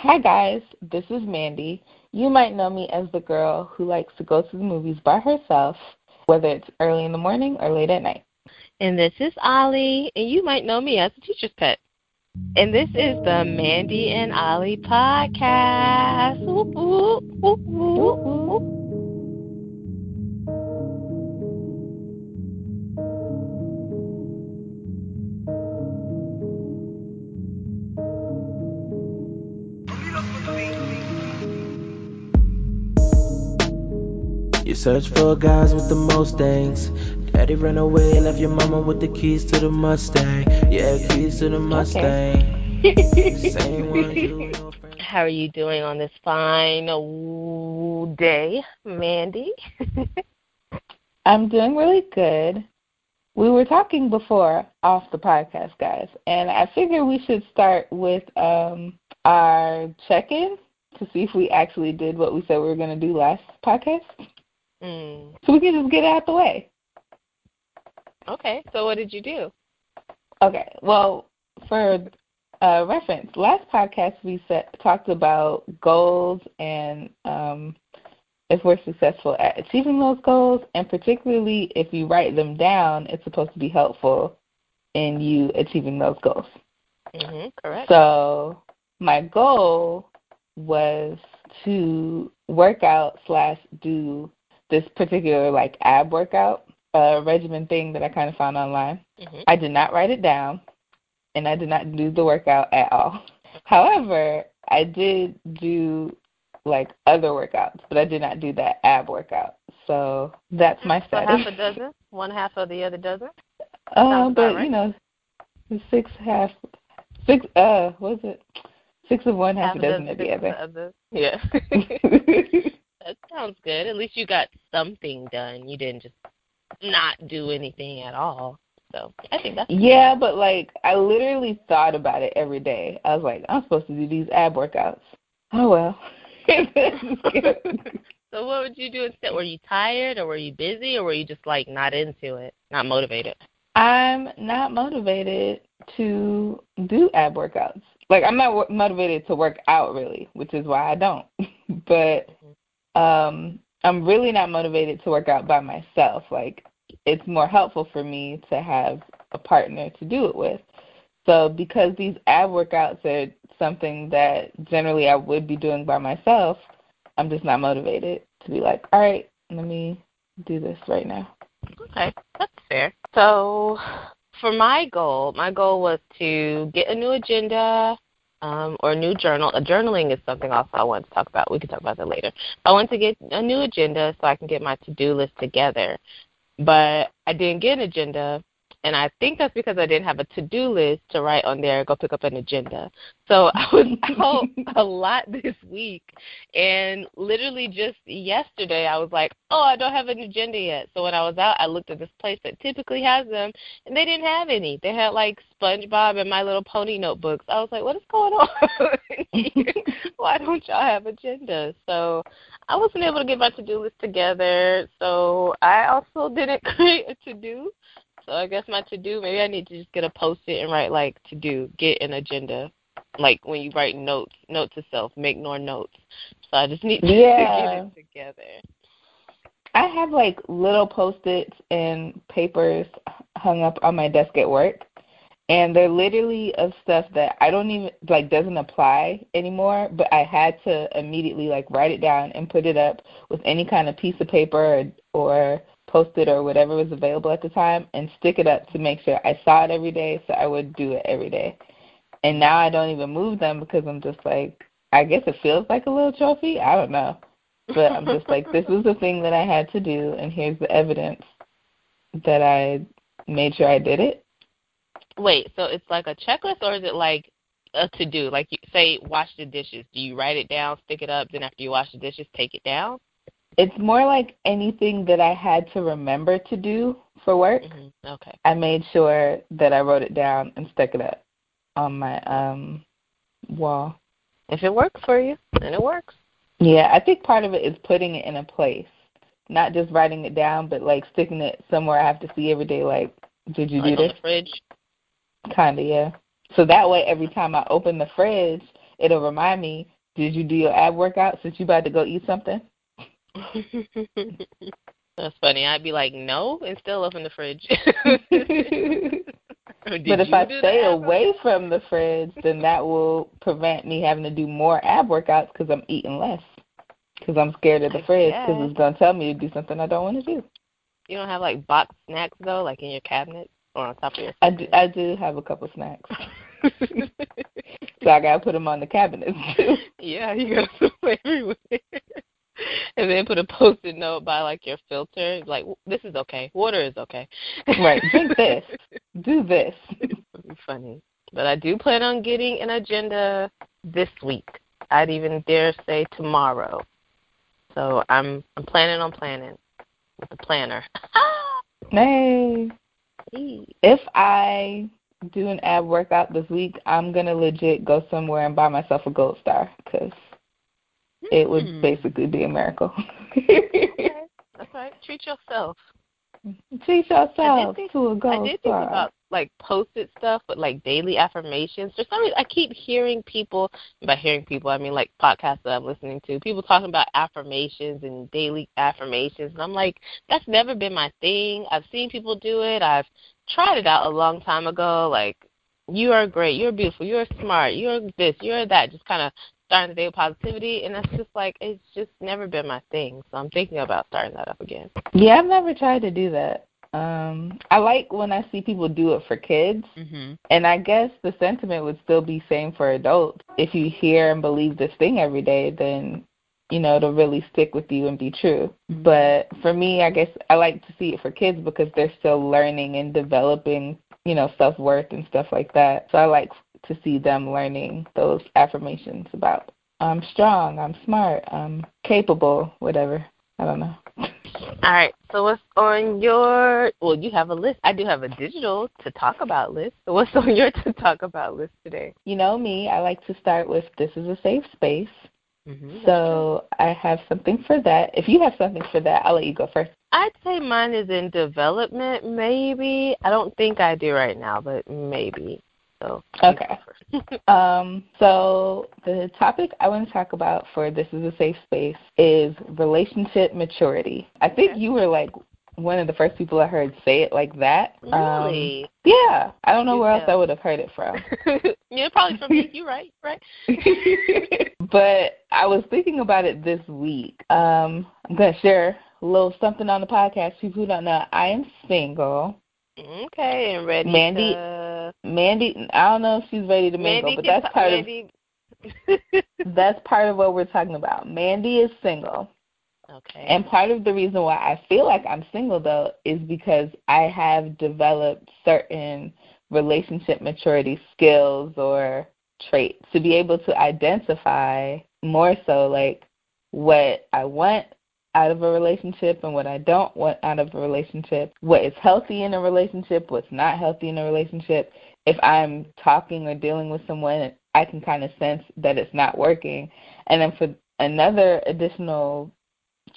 Hi, guys. This is Mandy. You might know me as the girl who likes to go to the movies by herself, whether it's early in the morning or late at night. And this is Ollie, and you might know me as a teacher's pet. And this is the Mandy and Ollie podcast. Ooh, ooh, ooh, search for guys with the most things. Daddy ran away, left your mama with the keys to the Mustang. Yeah, keys to the Mustang. Same one you know, friend. How are you doing on this fine day, Mandy? I'm doing really good. We were talking before off the podcast, guys, and I figure we should start with um, our check in to see if we actually did what we said we were going to do last podcast. Mm. So we can just get it out the way. Okay, so what did you do? Okay. Well, for uh, reference, last podcast we said, talked about goals and um, if we're successful at achieving those goals, and particularly if you write them down, it's supposed to be helpful in you achieving those goals. hmm correct. So my goal was to work out slash do this particular like ab workout uh, regimen thing that I kind of found online. hmm I did not write it down, and I did not do the workout at all. However, I did do like other workouts, but I did not do that ab workout. So that's my So status. half a dozen, one half of the other dozen. Uh, but right. you know, six half, six. Uh, what is it? Six of one, half, a dozen of the other. of the- Yeah. that sounds good. At least you got something done. You didn't just not do anything at all. So I think that's yeah, but like I literally thought about it every day. I was like, I'm supposed to do these ab workouts. Oh well. So what would you do instead? Were you tired or were you busy or were you just like not into it, not motivated? I'm not motivated to do ab workouts. Like I'm not motivated to work out really, which is why I don't. but um I'm really not motivated to work out by myself. Like it's more helpful for me to have a partner to do it with. So because these ab workouts are something that generally I would be doing by myself, I'm just not motivated to be like, all right, let me do this right now. Okay, that's fair. So for my goal, my goal was to get a new agenda um, or a new journal. A journaling is something also I want to talk about. We can talk about that later. I want to get a new agenda so I can get my to-do list together. But I didn't get an agenda, and I think that's because I didn't have a to-do list to write on there. Go pick up an agenda. So I was out a lot this week, and literally just yesterday I was like, "Oh, I don't have an agenda yet." So when I was out, I looked at this place that typically has them, and they didn't have any. They had like SpongeBob and My Little Pony notebooks. I was like, "What is going on? Why don't y'all have agendas?" So I wasn't able to get my to-do list together. So I also didn't create a to-do. So I guess my to-do, maybe I need to just get a post-it and write like to-do, get an agenda like when you write notes, note to self, make more notes. So I just need to Yeah. get it together. I have like little post-its and papers hung up on my desk at work, and they're literally of stuff that I don't even like doesn't apply anymore. But I had to immediately like write it down and put it up with any kind of piece of paper or, or post-it or whatever was available at the time, and stick it up to make sure I saw it every day, so I would do it every day. And now I don't even move them because I'm just like I guess it feels like a little trophy. I don't know. But I'm just like, this was the thing that I had to do, and here's the evidence that I made sure I did it. Wait, so it's like a checklist, or is it like a to do? Like, you say, wash the dishes. Do you write it down, stick it up, then after you wash the dishes, take it down? It's more like anything that I had to remember to do for work. hmm Okay. I made sure that I wrote it down and stuck it up on my um wall. If it works for you, then it works. Yeah, I think part of it is putting it in a place, not just writing it down, but like sticking it somewhere I have to see every day. Like, did you like do on this? the fridge. Kinda, yeah. So that way, every time I open the fridge, it'll remind me, did you do your ab workout since you about to go eat something? That's funny. I'd be like, no, and still open the fridge. but if I stay away from the fridge, then that will prevent me having to do more ab workouts because I'm eating less. Because I'm scared of the fridge because it's going to tell me to do something I don't want to do. You don't have like box snacks though, like in your cabinet or on top of your. I do, I do have a couple snacks. so I gotta put them on the cabinet too. Yeah, you gotta put them everywhere. and then put a post-it note by like your filter, like this is okay, water is okay. right, drink this, do this. funny, but I do plan on getting an agenda this week. I'd even dare say tomorrow. So I'm I'm planning on planning with the planner. hey. If I do an ab workout this week, I'm gonna legit go somewhere and buy myself a gold star because it would hmm. basically be a miracle. okay. That's right. Treat yourself. Treat yourself think, to a gold I did star. think about like posted stuff, but like daily affirmations. For some reason, I keep hearing people. By hearing people, I mean like podcasts that I'm listening to. People talking about affirmations and daily affirmations, and I'm like, that's never been my thing. I've seen people do it. I've tried it out a long time ago. Like, you are great. You're beautiful. You're smart. You're this. You're that. Just kind of starting the day with positivity, and that's just like it's just never been my thing. So I'm thinking about starting that up again. Yeah, I've never tried to do that. Um, I like when I see people do it for kids, mm-hmm. and I guess the sentiment would still be same for adults. If you hear and believe this thing every day, then you know it'll really stick with you and be true. Mm-hmm. But for me, I guess I like to see it for kids because they're still learning and developing, you know, self worth and stuff like that. So I like to see them learning those affirmations about I'm strong, I'm smart, I'm capable, whatever. I don't know. All right. So what's on your well, you have a list. I do have a digital to talk about list. So what's on your to talk about list today? You know me, I like to start with this is a safe space. Mm-hmm, so I have something for that. If you have something for that, I'll let you go first. I'd say mine is in development, maybe. I don't think I do right now, but maybe. So okay. um, so the topic I want to talk about for this is a safe space is relationship maturity. I think okay. you were like one of the first people I heard say it like that. Really? Um, yeah. I don't know where else I would have heard it from. yeah, probably from me. You're right, right? but I was thinking about it this week. Um, I'm gonna share a little something on the podcast. People who don't know, I am single. Okay, and ready Mandy, to... Mandy, I don't know if she's ready to mingle, Mandy but that's part Mandy... of that's part of what we're talking about. Mandy is single. Okay. And part of the reason why I feel like I'm single though is because I have developed certain relationship maturity skills or traits to be able to identify more so like what I want out of a relationship and what I don't want out of a relationship, what is healthy in a relationship, what's not healthy in a relationship. If I'm talking or dealing with someone, I can kind of sense that it's not working. And then for another additional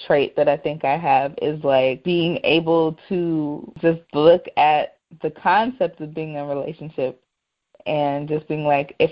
trait that I think I have is like being able to just look at the concept of being in a relationship and just being like, if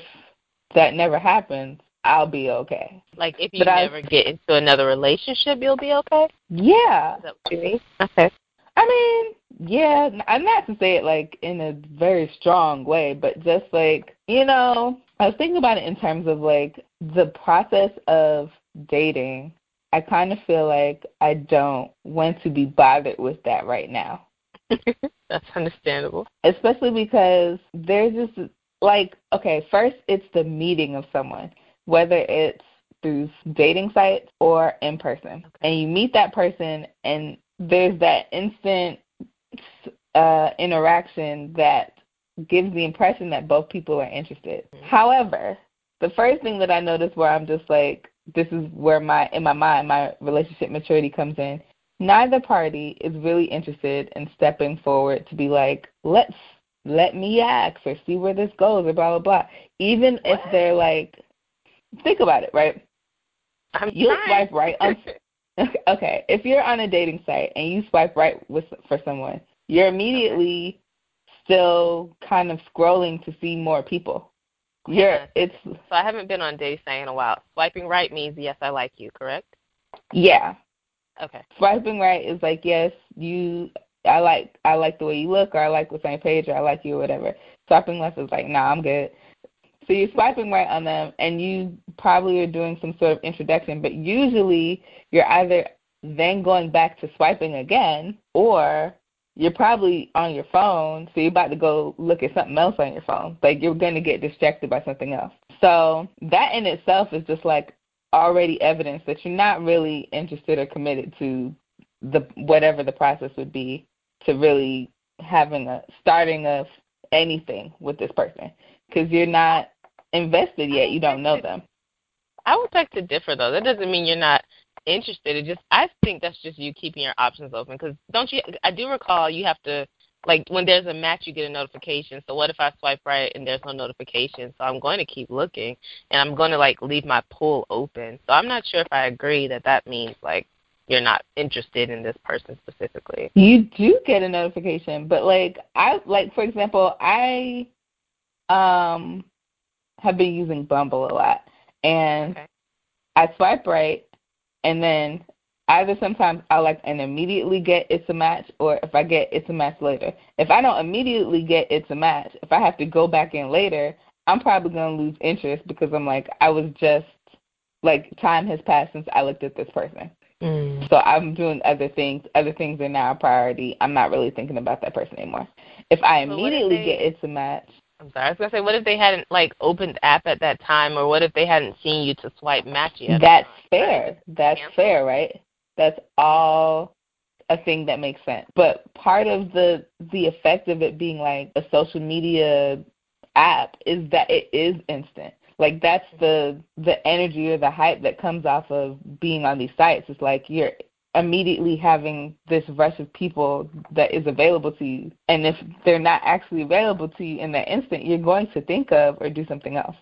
that never happens, I'll be okay. Like if you but never I, get into another relationship, you'll be okay. Yeah. Is that what you mean? Okay. I mean, yeah, I'm not to say it like in a very strong way, but just like you know, I was thinking about it in terms of like the process of dating. I kind of feel like I don't want to be bothered with that right now. That's understandable. Especially because there's just like okay, first it's the meeting of someone whether it's through dating sites or in person. And you meet that person, and there's that instant uh, interaction that gives the impression that both people are interested. Mm-hmm. However, the first thing that I notice where I'm just like, this is where my in my mind my relationship maturity comes in. Neither party is really interested in stepping forward to be like, let's let me ask or see where this goes or blah blah blah. Even what? if they're like think about it, right? I'm you trying. swipe right on. okay, if you're on a dating site and you swipe right with for someone, you're immediately okay. still kind of scrolling to see more people. You're it's so I haven't been on DaySang in a while. Swiping right means yes, I like you, correct? Yeah. Okay. Swiping right is like yes, you I like I like the way you look or I like the same page or I like you or whatever. Swiping left is like, nah, I'm good. So you're swiping right on them and you probably are doing some sort of introduction, but usually you're either then going back to swiping again or you're probably on your phone, so you're about to go look at something else on your phone. Like you're going to get distracted by something else. So that in itself is just like already evidence that you're not really interested or committed to the whatever the process would be to really having a starting of anything with this person because you're not invested yet. You don't know them. I would like to differ, though. That doesn't mean you're not interested. It just I think that's just you keeping your options open. Because don't you? I do recall you have to like when there's a match, you get a notification. So what if I swipe right and there's no notification? So I'm going to keep looking, and I'm going to like leave my pool open. So I'm not sure if I agree that that means like you're not interested in this person specifically. You do get a notification, but like I like for example, I um have been using Bumble a lot, and Okay. I swipe right, and then either sometimes I like and immediately get it's a match, or if I get it's a match later. If I don't immediately get it's a match, if I have to go back in later, I'm probably gonna lose interest because I'm like I was just like time has passed since I looked at this person. Mm. So I'm doing other things. Other things are now a priority. I'm not really thinking about that person anymore. If I what if immediately they- get it's a match, I'm sorry. I was gonna say, what if they hadn't like opened app at that time, or what if they hadn't seen you to swipe match yet? that's fair. That's Cancel. fair, right? That's all a thing that makes sense. But part of the the effect of it being like a social media app is that it is instant. Like that's the the energy or the hype that comes off of being on these sites. It's like you're immediately having this rush of people that is available to you. And if they're not actually available to you in that instant, you're going to think of or do something else.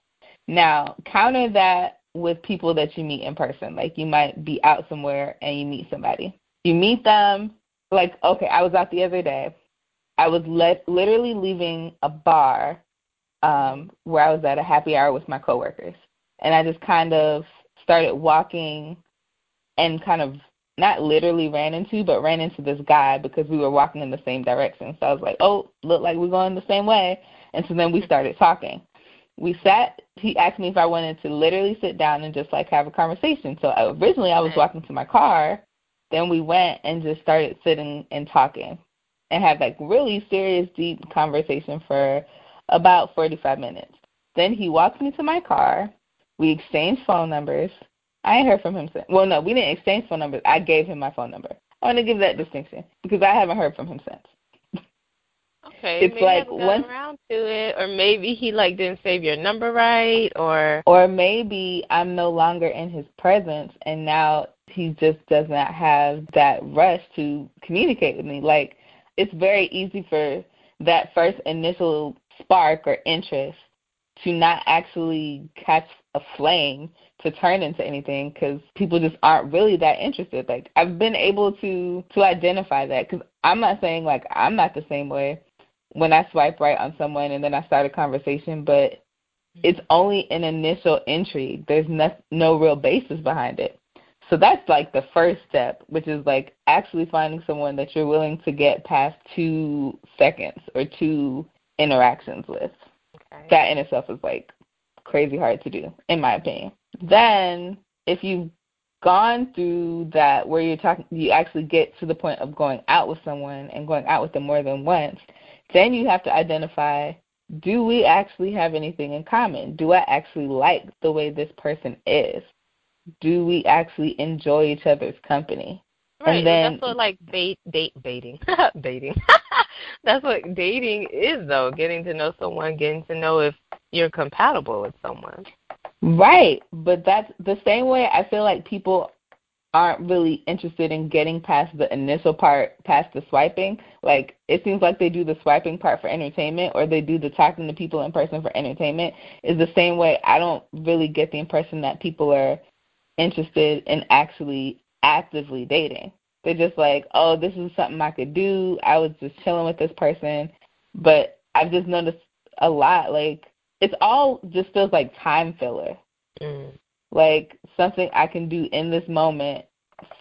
Now, counter that with people that you meet in person. Like you might be out somewhere and you meet somebody. You meet them, like, okay, I was out the other day. I was le- literally leaving a bar um, where I was at a happy hour with my coworkers. And I just kind of started walking and kind of not literally ran into, but ran into this guy because we were walking in the same direction. So I was like, oh, look like we're going the same way. And so then we started talking. We sat, he asked me if I wanted to literally sit down and just like have a conversation. So originally I was walking to my car. Then we went and just started sitting and talking and had like really serious, deep conversation for about 45 minutes. Then he walked me to my car. We exchanged phone numbers. I ain't heard from him since. Well, no, we didn't exchange phone numbers. I gave him my phone number. I want to give that distinction because I haven't heard from him since. Okay, It's maybe like gotten around to it, or maybe he like didn't save your number right, or Or maybe I'm no longer in his presence and now he just does not have that rush to communicate with me. Like, it's very easy for that first initial spark or interest to not actually catch a flame to turn into anything because people just aren't really that interested. Like I've been able to to identify that because I'm not saying like I'm not the same way when I swipe right on someone and then I start a conversation, but mm-hmm. it's only an initial intrigue. There's no no real basis behind it. So that's like the first step, which is like actually finding someone that you're willing to get past two seconds or two interactions with okay. that in itself is like crazy hard to do, in my opinion. Then if you've gone through that where you're talking you actually get to the point of going out with someone and going out with them more than once, then you have to identify do we actually have anything in common? Do I actually like the way this person is? Do we actually enjoy each other's company? Right, and then- that's what like bait, date, baiting, baiting. that's what dating is, though. Getting to know someone, getting to know if you're compatible with someone. Right, but that's the same way I feel like people aren't really interested in getting past the initial part, past the swiping. Like it seems like they do the swiping part for entertainment or they do the talking to people in person for entertainment. Is the same way I don't really get the impression that people are interested in actually actively dating. They're just like, "Oh, this is something I could do. I was just chilling with this person." But I've just noticed a lot like it's all just feels like time filler. Mm. Like something I can do in this moment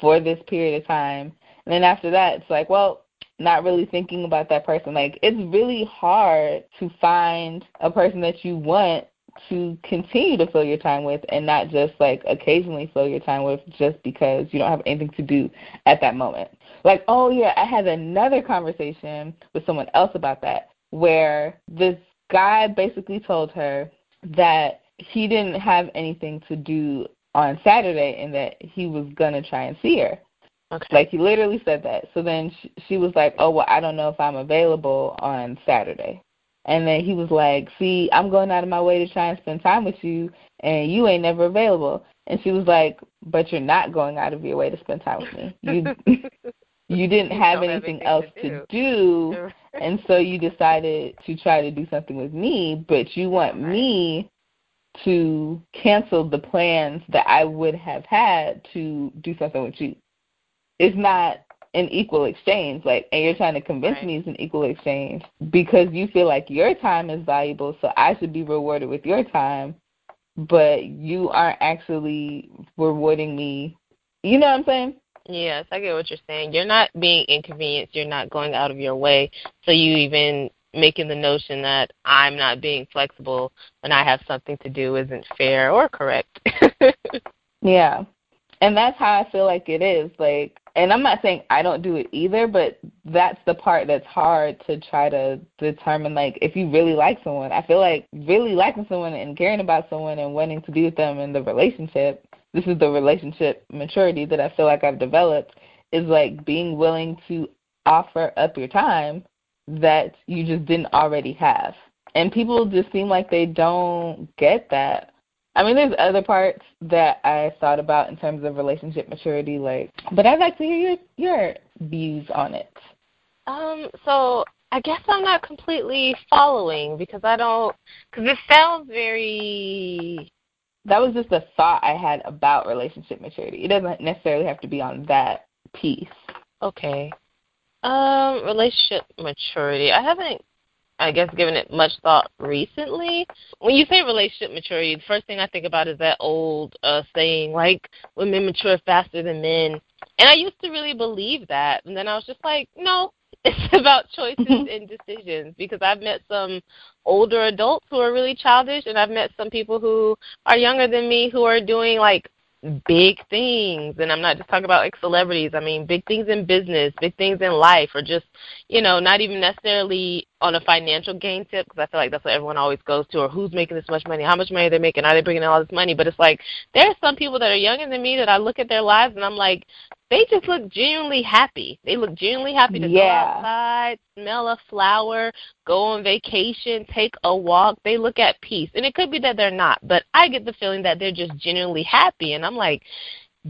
for this period of time. And then after that, it's like, well, not really thinking about that person. Like it's really hard to find a person that you want to continue to fill your time with and not just like occasionally fill your time with just because you don't have anything to do at that moment. Like, oh yeah, I had another conversation with someone else about that where this guy basically told her that he didn't have anything to do on Saturday and that he was going to try and see her. Okay. Like he literally said that. So then she, she was like, "Oh well, I don't know if I'm available on Saturday." And then he was like, "See, I'm going out of my way to try and spend time with you, and you ain't never available." And she was like, "But you're not going out of your way to spend time with me. You you didn't have anything have else to to do, and so you decided to try to do something with me, but you want Right. me to cancel the plans that I would have had to do something with you. It's not an equal exchange, like, and you're trying to convince Right. me it's an equal exchange because you feel like your time is valuable, so I should be rewarded with your time, but you aren't actually rewarding me. You know what I'm saying? Yes, I get what you're saying. You're not being inconvenienced. You're not going out of your way. So you even making the notion that I'm not being flexible when I have something to do isn't fair or correct. Yeah. And that's how I feel like it is. Like and I'm not saying I don't do it either, but that's the part that's hard to try to determine like if you really like someone. I feel like really liking someone and caring about someone and wanting to be with them in the relationship, this is the relationship maturity that I feel like I've developed is like being willing to offer up your time that you just didn't already have. And people just seem like they don't get that. I mean, there's other parts that I thought about in terms of relationship maturity, like, but I'd like to hear your your views on it. um, so I guess I'm not completely following because I don't because it sounds very That was just a thought I had about relationship maturity. It doesn't necessarily have to be on that piece. okay. Um, relationship maturity. I haven't I guess given it much thought recently. When you say relationship maturity, the first thing I think about is that old uh saying like women mature faster than men. And I used to really believe that. And then I was just like, no, it's about choices and decisions because I've met some older adults who are really childish and I've met some people who are younger than me who are doing like big things and I'm not just talking about like celebrities. I mean big things in business, big things in life or just, you know, not even necessarily on a financial gain tip because I feel like that's what everyone always goes to or who's making this much money, how much money they're making, are they bringing in all this money? But it's like there are some people that are younger than me that I look at their lives and I'm like they just look genuinely happy. They look genuinely happy to go outside, smell a flower, go on vacation, take a walk. They look at peace. And it could be that they're not, but I get the feeling that they're just genuinely happy. And I'm like,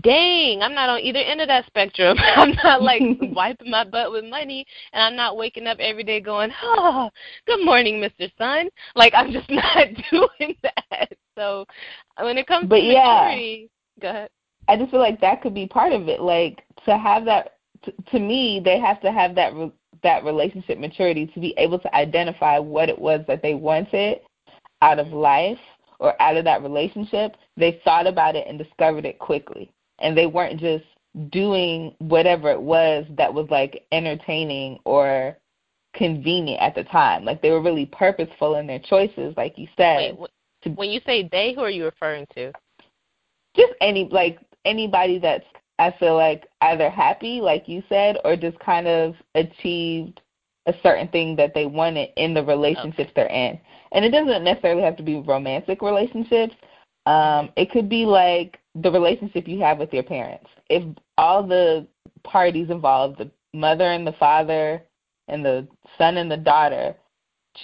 dang, I'm not on either end of that spectrum. I'm not like wiping my butt with money, and I'm not waking up every day going, oh, good morning, Mr. Sun. Like, I'm just not doing that. So when it comes But to yeah. maturity, go ahead. I just feel like that could be part of it. Like to have that, t- to me, they have to have that re- that relationship maturity to be able to identify what it was that they wanted out of life or out of that relationship. They thought about it and discovered it quickly, and they weren't just doing whatever it was that was like entertaining or convenient at the time. Like they were really purposeful in their choices, like you said. Wait, wh- when you say they, who are you referring to? just any like anybody that's I feel like either happy, like you said, or just kind of achieved a certain thing that they wanted in the relationships they're in. And it doesn't necessarily have to be romantic relationships. Um, it could be like the relationship you have with your parents. If all the parties involved, the mother and the father and the son and the daughter,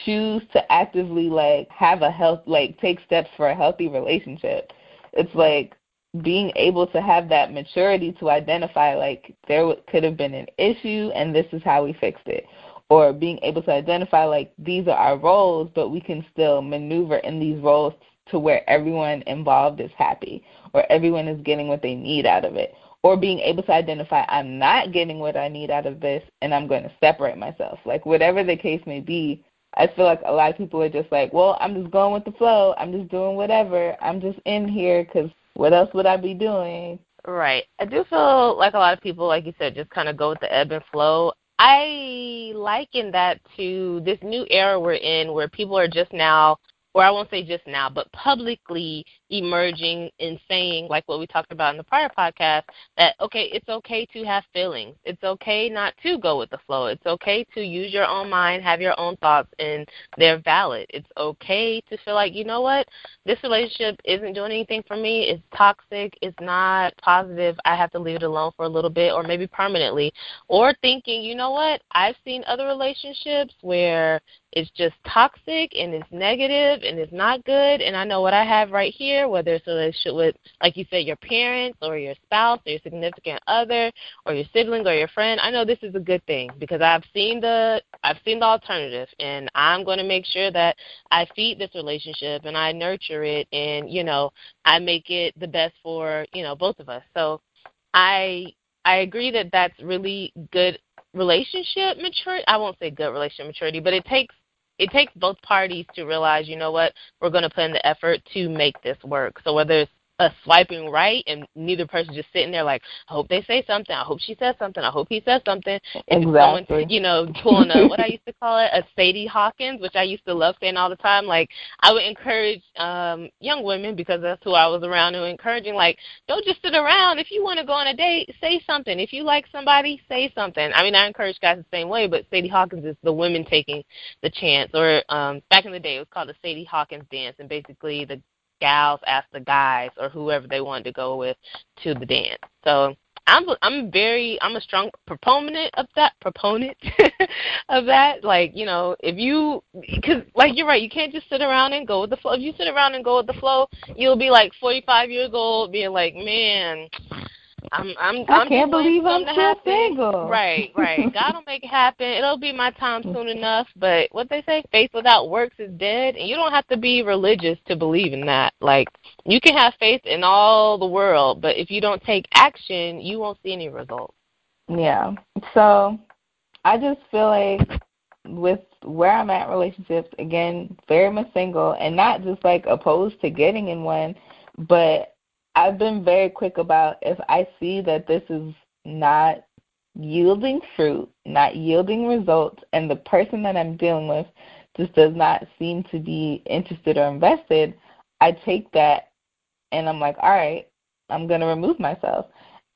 choose to actively like have a health like take steps for a healthy relationship. It's like being able to have that maturity to identify like there could have been an issue and this is how we fixed it or being able to identify like these are our roles but we can still maneuver in these roles to where everyone involved is happy or everyone is getting what they need out of it or being able to identify I'm not getting what I need out of this and I'm going to separate myself like whatever the case may be I feel like a lot of people are just like, well, I'm just going with the flow. I'm just doing whatever. I'm just in here because what else would I be doing? Right. I do feel like a lot of people, like you said, just kind of go with the ebb and flow. I liken that to this new era we're in where people are just now or I won't say just now, but publicly emerging and saying, like what we talked about in the prior podcast, that, okay, it's okay to have feelings. It's okay not to go with the flow. It's okay to use your own mind, have your own thoughts, and they're valid. It's okay to feel like, you know what, this relationship isn't doing anything for me. It's toxic. It's not positive. I have to leave it alone for a little bit or maybe permanently. Or thinking, you know what, I've seen other relationships where it's just toxic and it's negative and it's not good and I know what I have right here, whether it's a relationship with like you said, your parents or your spouse or your significant other or your sibling or your friend, I know this is a good thing because I've seen the I've seen the alternative and I'm gonna make sure that I feed this relationship and I nurture it and, you know, I make it the best for, you know, both of us. So I I agree that that's really good relationship maturity. I won't say good relationship maturity, but it takes it takes both parties to realize, you know what, we're going to put in the effort to make this work. So whether it's a swiping right and neither person just sitting there like, I hope they say something. I hope she says something. I hope he says something. And exactly. Someone, you know, pulling a what I used to call it a Sadie Hawkins, which I used to love saying all the time. Like I would encourage um young women because that's who I was around who encouraging like, don't just sit around. If you want to go on a date, say something. If you like somebody, say something. I mean, I encourage guys the same way, but Sadie Hawkins is the women taking the chance. Or um back in the day, it was called the Sadie Hawkins dance, and basically the gals ask the guys or whoever they wanted to go with to the dance. So I'm I'm very I'm a strong proponent of that proponent of that. Like you know, if you because like you're right, you can't just sit around and go with the flow. If you sit around and go with the flow, you'll be like 45 years old, being like, man, I'm I'm I I'm can't believe I'm still happen. single. Right, right. God will make it happen. It'll be my time soon enough. But what they say, faith without works is dead, and you don't have to be religious to believe in that. Like you can have faith in all the world, but if you don't take action, you won't see any results. Yeah. So I just feel like with where I'm at relationships, again, very much single and not just like opposed to getting in one, but I've been very quick about if I see that this is not yielding fruit, not yielding results, and the person that I'm dealing with just does not seem to be interested or invested, I take that and I'm like, all right, I'm going to remove myself.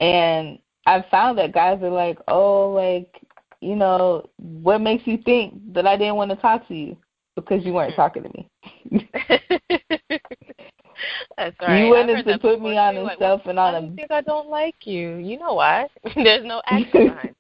And I've found that guys are like, oh, like, you know, what makes you think that I didn't want to talk to you? Because you weren't hmm. talking to me. That's right. You wanted to put me on like, himself and on I think I don't like you. You know why? There's no action behind.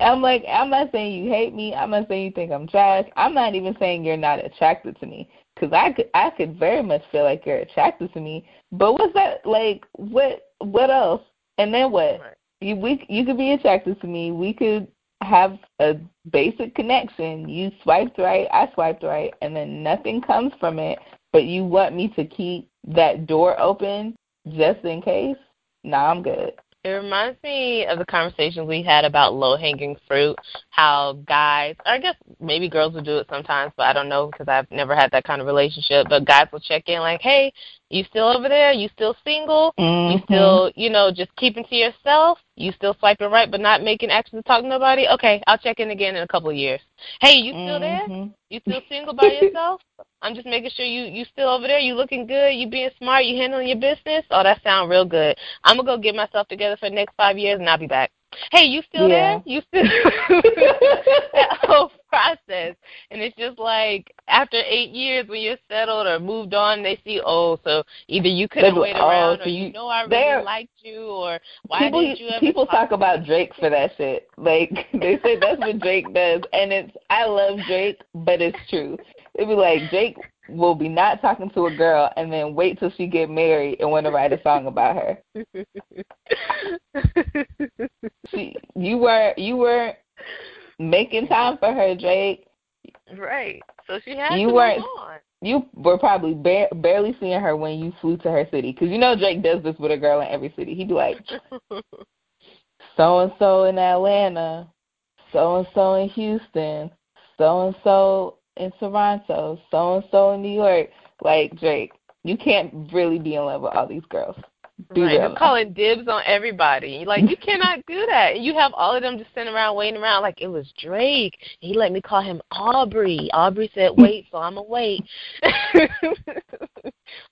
I'm like, I'm not saying you hate me. I'm not saying you think I'm trash. I'm not even saying you're not attracted to me, because I could, I could very much feel like you're attracted to me. But what's that like? What, what else? And then what? Right. You, we, you could be attracted to me. We could have a basic connection. You swiped right, I swiped right, and then nothing comes from it but you want me to keep that door open just in case? Nah, I'm good. It reminds me of the conversations we had about low hanging fruit. How guys, I guess maybe girls will do it sometimes, but I don't know because I've never had that kind of relationship. But guys will check in like, "Hey, you still over there? You still single? Mm-hmm. You still, you know, just keeping to yourself? You still swiping right but not making actions to talk to nobody? Okay, I'll check in again in a couple of years. Hey, you still mm-hmm. there? You still single by yourself? I'm just making sure you you still over there. You looking good. You being smart. You handling your business. Oh, that sound real good. I'm gonna go get myself together for the next five years and I'll be back hey, you still yeah. there? You still that whole process. And it's just like after eight years when you're settled or moved on, they see, oh, so either you couldn't wait oh, around so or you, you know I really liked you or why people, didn't you ever People talk, talk about Drake for that shit. Like they say that's what Drake does and it's I love Drake, but it's true. It'd be like Drake will be not talking to a girl and then wait till she get married and want to write a song about her. she, you were you were making time for her, Drake. Right. So she had you to weren't, move on. You were probably ba- barely seeing her when you flew to her city, because you know Drake does this with a girl in every city. He'd be like, so and so in Atlanta, so and so in Houston, so and so in Toronto, so and so in New York. Like Drake, you can't really be in love with all these girls. Be right, you're calling dibs on everybody. Like you cannot do that. You have all of them just sitting around waiting around. Like it was Drake. He let me call him Aubrey. Aubrey said wait, so I'ma wait.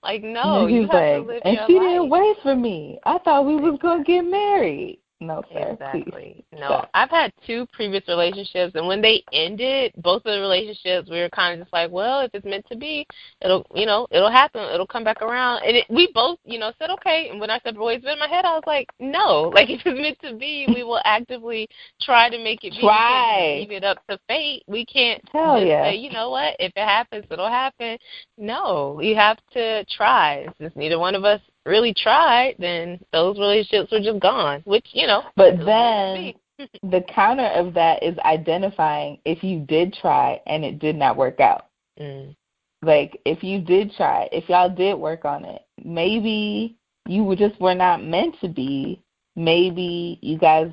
like no, and you have like, to live and your she life. didn't wait for me. I thought we was gonna get married. No, sir. Exactly. Please. No, Stop. I've had two previous relationships, and when they ended, both of the relationships, we were kind of just like, well, if it's meant to be, it'll, you know, it'll happen. It'll come back around. And it, we both, you know, said okay. And when I said boys, in my head, I was like, no, like if it's meant to be, we will actively try to make it be. We Try. leave it up to fate. We can't Hell just yeah. say, you know what, if it happens, it'll happen. No, you have to try. Since neither one of us really tried, then those relationships were just gone. Which you know, But then meant to be. the counter of that is identifying if you did try and it did not work out. Mm. Like if you did try, if y'all did work on it, maybe you were just were not meant to be. Maybe you guys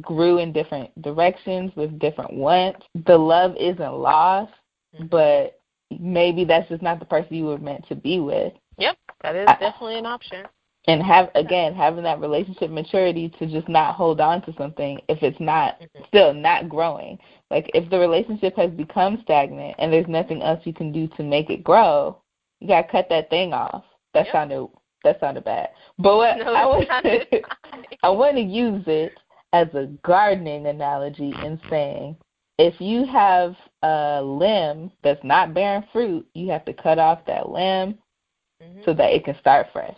grew in different directions with different wants. The love isn't lost, Mhm. but maybe that's just not the person you were meant to be with. That is definitely an option. And have again having that relationship maturity to just not hold on to something if it's not Mhm. still not growing. Like if the relationship has become stagnant and there's nothing else you can do to make it grow, you gotta cut that thing off. That Yep. sounded that sounded bad. But what No, I want. I want to use it as a gardening analogy in saying if you have a limb that's not bearing fruit, you have to cut off that limb Mhm. so that it can start fresh.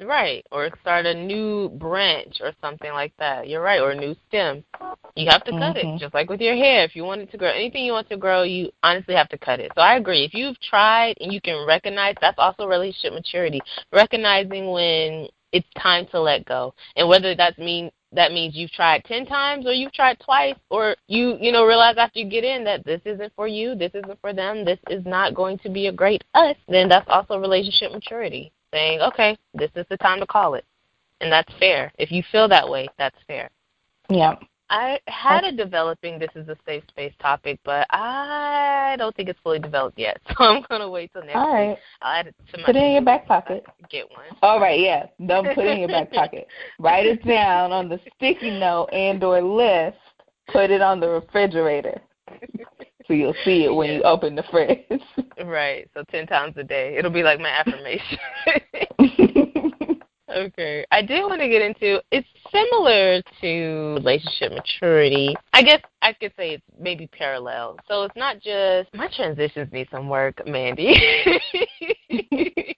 Right, or start a new branch or something like that. You're right, or a new stem. You have to cut Mhm. it, just like with your hair. If you want it to grow, anything you want to grow, you honestly have to cut it. So I agree. If you've tried and you can recognize, that's also relationship maturity. Recognizing when it's time to let go, and whether that mean that means you've tried ten times or you've tried twice, or you you know realize after you get in that this isn't for you, this isn't for them, this is not going to be a great us. Then that's also relationship maturity saying, okay, this is the time to call it. And that's fair. If you feel that way, that's fair. Yeah. I had a developing this is a safe space topic, but I don't think it's fully developed yet. So I'm going to wait till next All week. I'll add it to my Put it in your back list if I pocket. Get one. All right, yeah. Don't put it in your back pocket. Write it down on the sticky note and or list. Put it on the refrigerator. So you'll see it when you open the fridge. Right. So 10 times a day. It'll be like my affirmation. Okay. I did want to get into it's similar to relationship maturity. I guess I could say it's maybe parallel. So it's not just my transitions need some work, Mandy.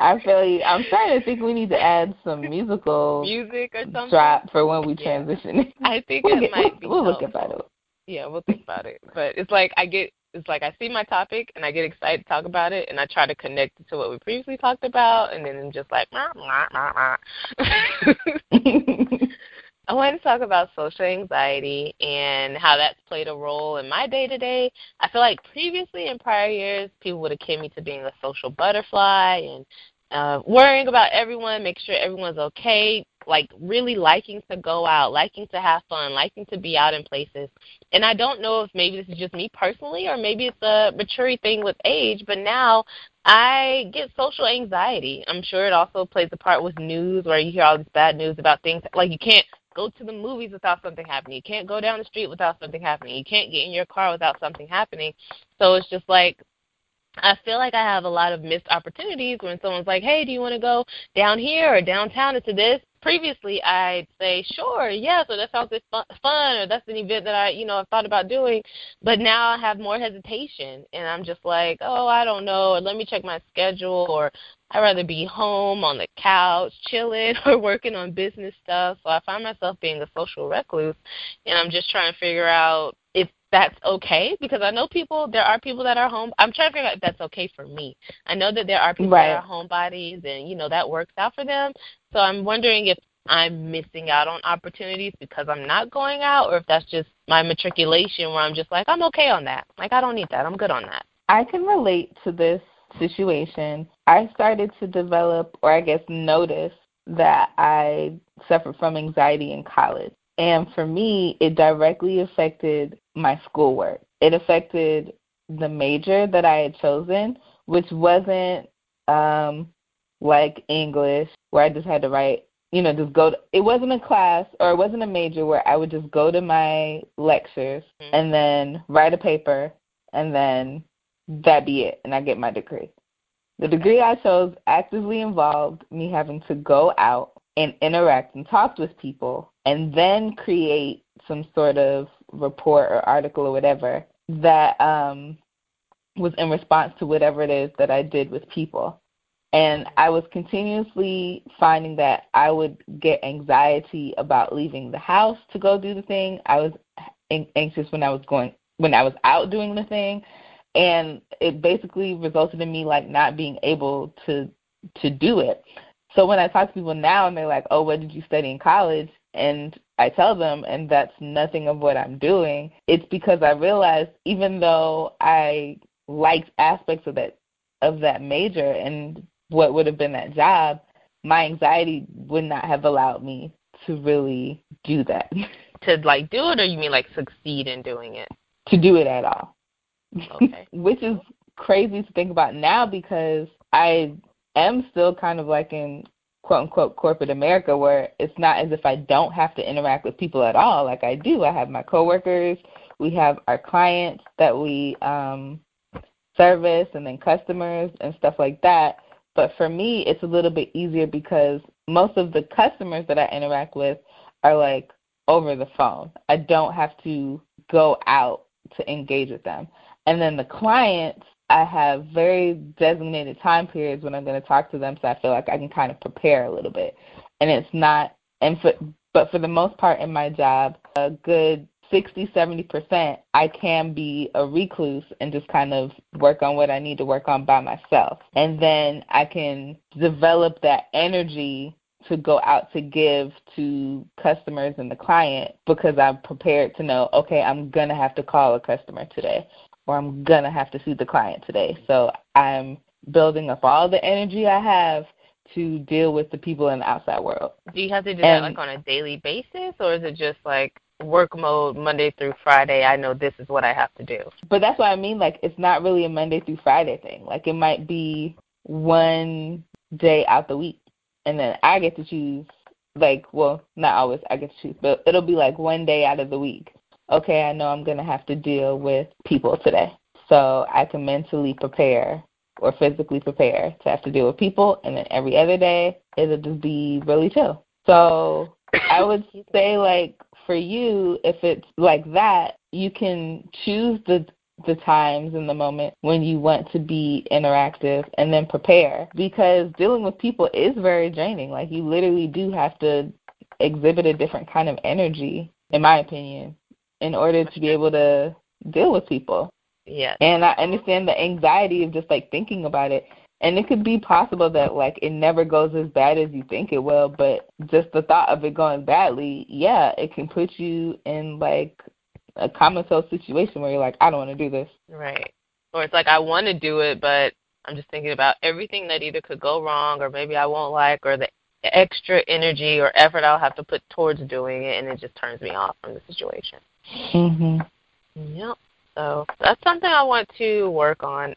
I feel you. I'm starting to think we need to add some musical Music or something. drop for when we Yeah. transition. I think We'll, it get, might we'll, be we'll look helpful. about it. Yeah, we'll think about it. But it's like I get it's like I see my topic and I get excited to talk about it and I try to connect it to what we previously talked about and then I'm just like "Meh, meh, meh, meh." I wanted to talk about social anxiety and how that's played a role in my day to day. I feel like previously in prior years, people would have akin me to being a social butterfly and uh, worrying about everyone, make sure everyone's okay, like really liking to go out, liking to have fun, liking to be out in places. And I don't know if maybe this is just me personally or maybe it's a maturity thing with age, but now I get social anxiety. I'm sure it also plays a part with news where you hear all this bad news about things like you can't go to the movies without something happening. You can't go down the street without something happening. You can't get in your car without something happening. So it's just like I feel like I have a lot of missed opportunities when someone's like, "Hey, do you want to go down here or downtown into this?" Previously, I'd say, "Sure, yeah." So that sounds fun, or that's an event that I, you know, I've thought about doing. But now I have more hesitation, and I'm just like, "Oh, I don't know," or "Let me check my schedule," or I'd rather be home on the couch, chilling, or working on business stuff. So I find myself being a social recluse, and I'm just trying to figure out if that's okay because I know people. There are people that are home. I'm trying to figure out if that's okay for me. I know that there are people Right. that are homebodies, and you know that works out for them. So I'm wondering if I'm missing out on opportunities because I'm not going out, or if that's just my matriculation where I'm just like I'm okay on that. Like I don't need that. I'm good on that. I can relate to this situation. I started to develop, or I guess notice, that I suffered from anxiety in college. And for me, it directly affected my schoolwork. it affected the major that I had chosen, which wasn't um like English where I just had to write, you know, just go to, it wasn't a class or it wasn't a major where I would just go to my lectures mm-hmm. and then write a paper and then that be it and I get my degree. The degree I chose actively involved me having to go out and interact and talk with people and then create some sort of report or article or whatever that um, was in response to whatever it is that I did with people. And I was continuously finding that I would get anxiety about leaving the house to go do the thing. I was anxious when I was going when I was out doing the thing and it basically resulted in me like not being able to to do it. So when I talk to people now and they're like, "Oh, what did you study in college?" and I tell them and that's nothing of what I'm doing, it's because I realized even though I liked aspects of that of that major and what would have been that job, my anxiety would not have allowed me to really do that. To like do it or you mean like succeed in doing it? To do it at all. Okay. Which is crazy to think about now because I am still kind of like in quote unquote corporate America where it's not as if I don't have to interact with people at all. Like I do. I have my coworkers, we have our clients that we um service and then customers and stuff like that. But for me it's a little bit easier because most of the customers that I interact with are like over the phone. I don't have to go out to engage with them. And then the clients, I have very designated time periods when I'm going to talk to them, so I feel like I can kind of prepare a little bit. And it's not, and for, but for the most part in my job, a good 60, 70%, I can be a recluse and just kind of work on what I need to work on by myself. And then I can develop that energy to go out to give to customers and the client because I'm prepared to know, okay, I'm going to have to call a customer today or I'm going to have to see the client today. So I'm building up all the energy I have to deal with the people in the outside world. Do you have to do and, that like on a daily basis or is it just like work mode Monday through Friday, I know this is what I have to do. But that's what I mean, like it's not really a Monday through Friday thing. Like it might be one day out the week and then I get to choose like well, not always I get to choose, but it'll be like one day out of the week okay, I know I'm going to have to deal with people today. So I can mentally prepare or physically prepare to have to deal with people. And then every other day, it'll just be really chill. So I would say, like, for you, if it's like that, you can choose the the times and the moment when you want to be interactive and then prepare because dealing with people is very draining like you literally do have to exhibit a different kind of energy in my opinion in order to be able to deal with people. Yeah. And I understand the anxiety of just like thinking about it. And it could be possible that like it never goes as bad as you think it will, but just the thought of it going badly, yeah, it can put you in like a common comatose situation where you're like, I don't want to do this. Right. Or it's like I want to do it, but I'm just thinking about everything that either could go wrong or maybe I won't like or the extra energy or effort I'll have to put towards doing it and it just turns me off from the situation. Mhm. Yep. So that's something I want to work on.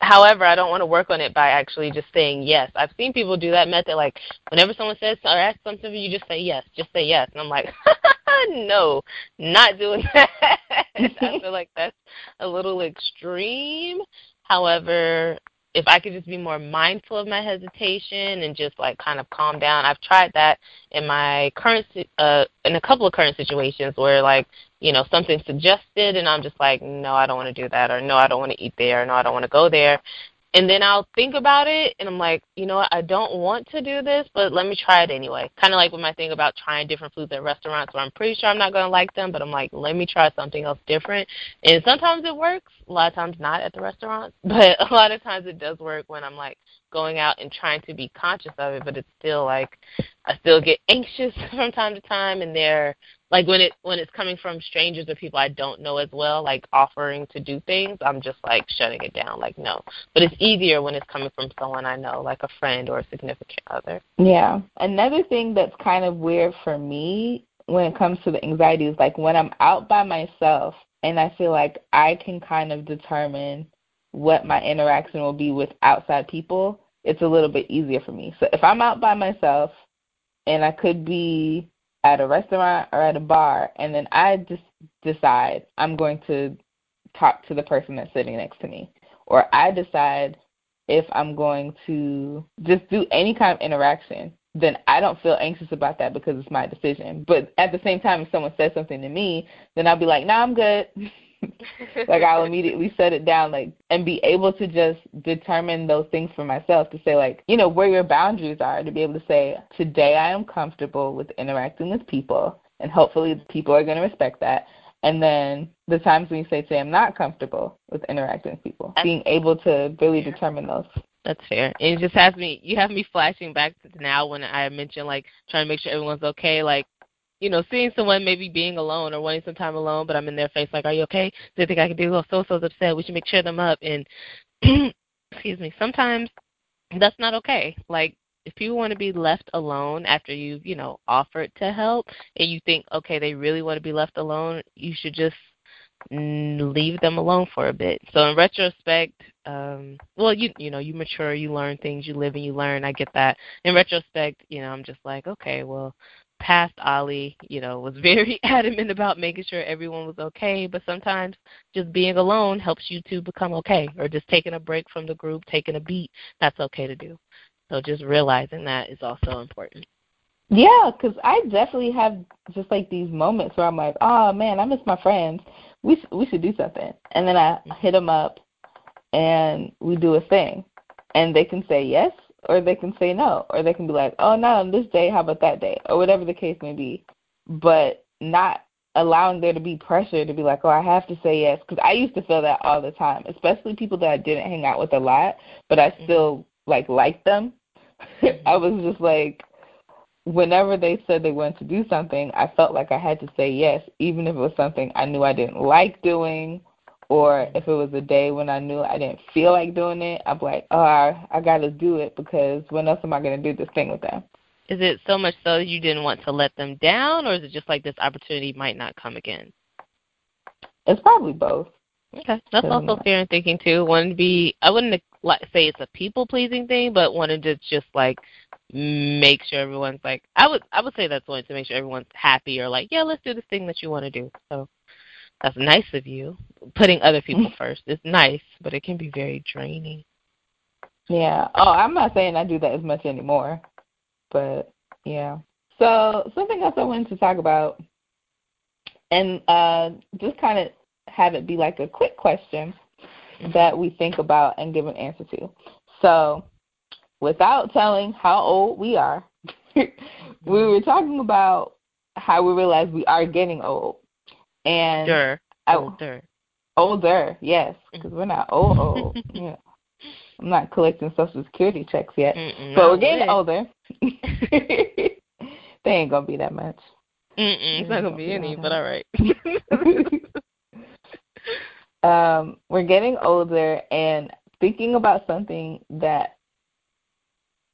However, I don't want to work on it by actually just saying yes. I've seen people do that method. Like whenever someone says or asks something, you just say yes. Just say yes, and I'm like, no, not doing that. I feel like that's a little extreme. However, if I could just be more mindful of my hesitation and just like kind of calm down. I've tried that in my current uh in a couple of current situations where like, you know, something suggested and I'm just like, no, I don't want to do that or no, I don't want to eat there, or no, I don't want to go there and then I'll think about it and I'm like, you know what, I don't want to do this, but let me try it anyway. Kind of like with my thing about trying different foods at restaurants where I'm pretty sure I'm not going to like them, but I'm like, let me try something else different. And sometimes it works, a lot of times not at the restaurants, but a lot of times it does work when I'm like going out and trying to be conscious of it, but it's still like I still get anxious from time to time and they're like when it when it's coming from strangers or people I don't know as well, like offering to do things, I'm just like shutting it down, like no. But it's easier when it's coming from someone I know, like a friend or a significant other. Yeah. Another thing that's kind of weird for me when it comes to the anxiety is like when I'm out by myself, and I feel like I can kind of determine what my interaction will be with outside people, it's a little bit easier for me. So if I'm out by myself and I could be at a restaurant or at a bar and then I just decide I'm going to talk to the person that's sitting next to me or I decide if I'm going to just do any kind of interaction, then I don't feel anxious about that because it's my decision. But at the same time, if someone says something to me, then I'll be like, "Nah, I'm good." like I'll immediately set it down, like, and be able to just determine those things for myself to say, like, you know, where your boundaries are. To be able to say, today I am comfortable with interacting with people, and hopefully people are going to respect that. And then the times when you say, say, I'm not comfortable with interacting with people, being able to really determine those. That's fair. And it just has me, you have me flashing back to now when I mentioned, like, trying to make sure everyone's okay. Like, you know, seeing someone maybe being alone or wanting some time alone, but I'm in their face, like, are you okay? Is there anything I can do? Oh, so-so's upset. We should make sure them up. And, excuse me, sometimes that's not okay. Like, if you want to be left alone after you've, you know, offered to help and you think, okay, they really want to be left alone, you should just leave them alone for a bit. So in retrospect, um well you you know, you mature, you learn things, you live and you learn. I get that. In retrospect, you know, I'm just like, okay, well, past Ali, you know, was very adamant about making sure everyone was okay, but sometimes just being alone helps you to become okay or just taking a break from the group, taking a beat, that's okay to do. So just realizing that is also important. Yeah, because I definitely have just like these moments where I'm like, oh man, I miss my friends. We sh- we should do something, and then I mm-hmm. hit them up, and we do a thing, and they can say yes or they can say no, or they can be like, oh no, on this day, how about that day, or whatever the case may be, but not allowing there to be pressure to be like, oh, I have to say yes, because I used to feel that all the time, especially people that I didn't hang out with a lot, but I mm-hmm. still like liked them. I was just like, whenever they said they wanted to do something, I felt like I had to say yes, even if it was something I knew I didn't like doing, or if it was a day when I knew I didn't feel like doing it. I'm like, oh, I, I got to do it because when else am I going to do this thing with them? Is it so much so you didn't want to let them down, or is it just like this opportunity might not come again? It's probably both. Okay, that's also fair in thinking too. Wouldn't be I wouldn't like say it's a people pleasing thing, but wanted to just like make sure everyone's like I would I would say that's wanting to make sure everyone's happy or like yeah let's do this thing that you want to do. So that's nice of you. Putting other people first is nice, but it can be very draining. Yeah. Oh, I'm not saying I do that as much anymore, but yeah. So something else I wanted to talk about, and uh, just kind of have it be like a quick question that we think about and give an answer to. So, without telling how old we are, we were talking about how we realize we are getting old. And sure. older. older, yes, because we're not old, old. yeah. I'm not collecting Social Security checks yet, Mm-mm, but we're getting older. they ain't gonna be that much. Mm-mm, it's not gonna be any, but all right um, we're getting older and thinking about something that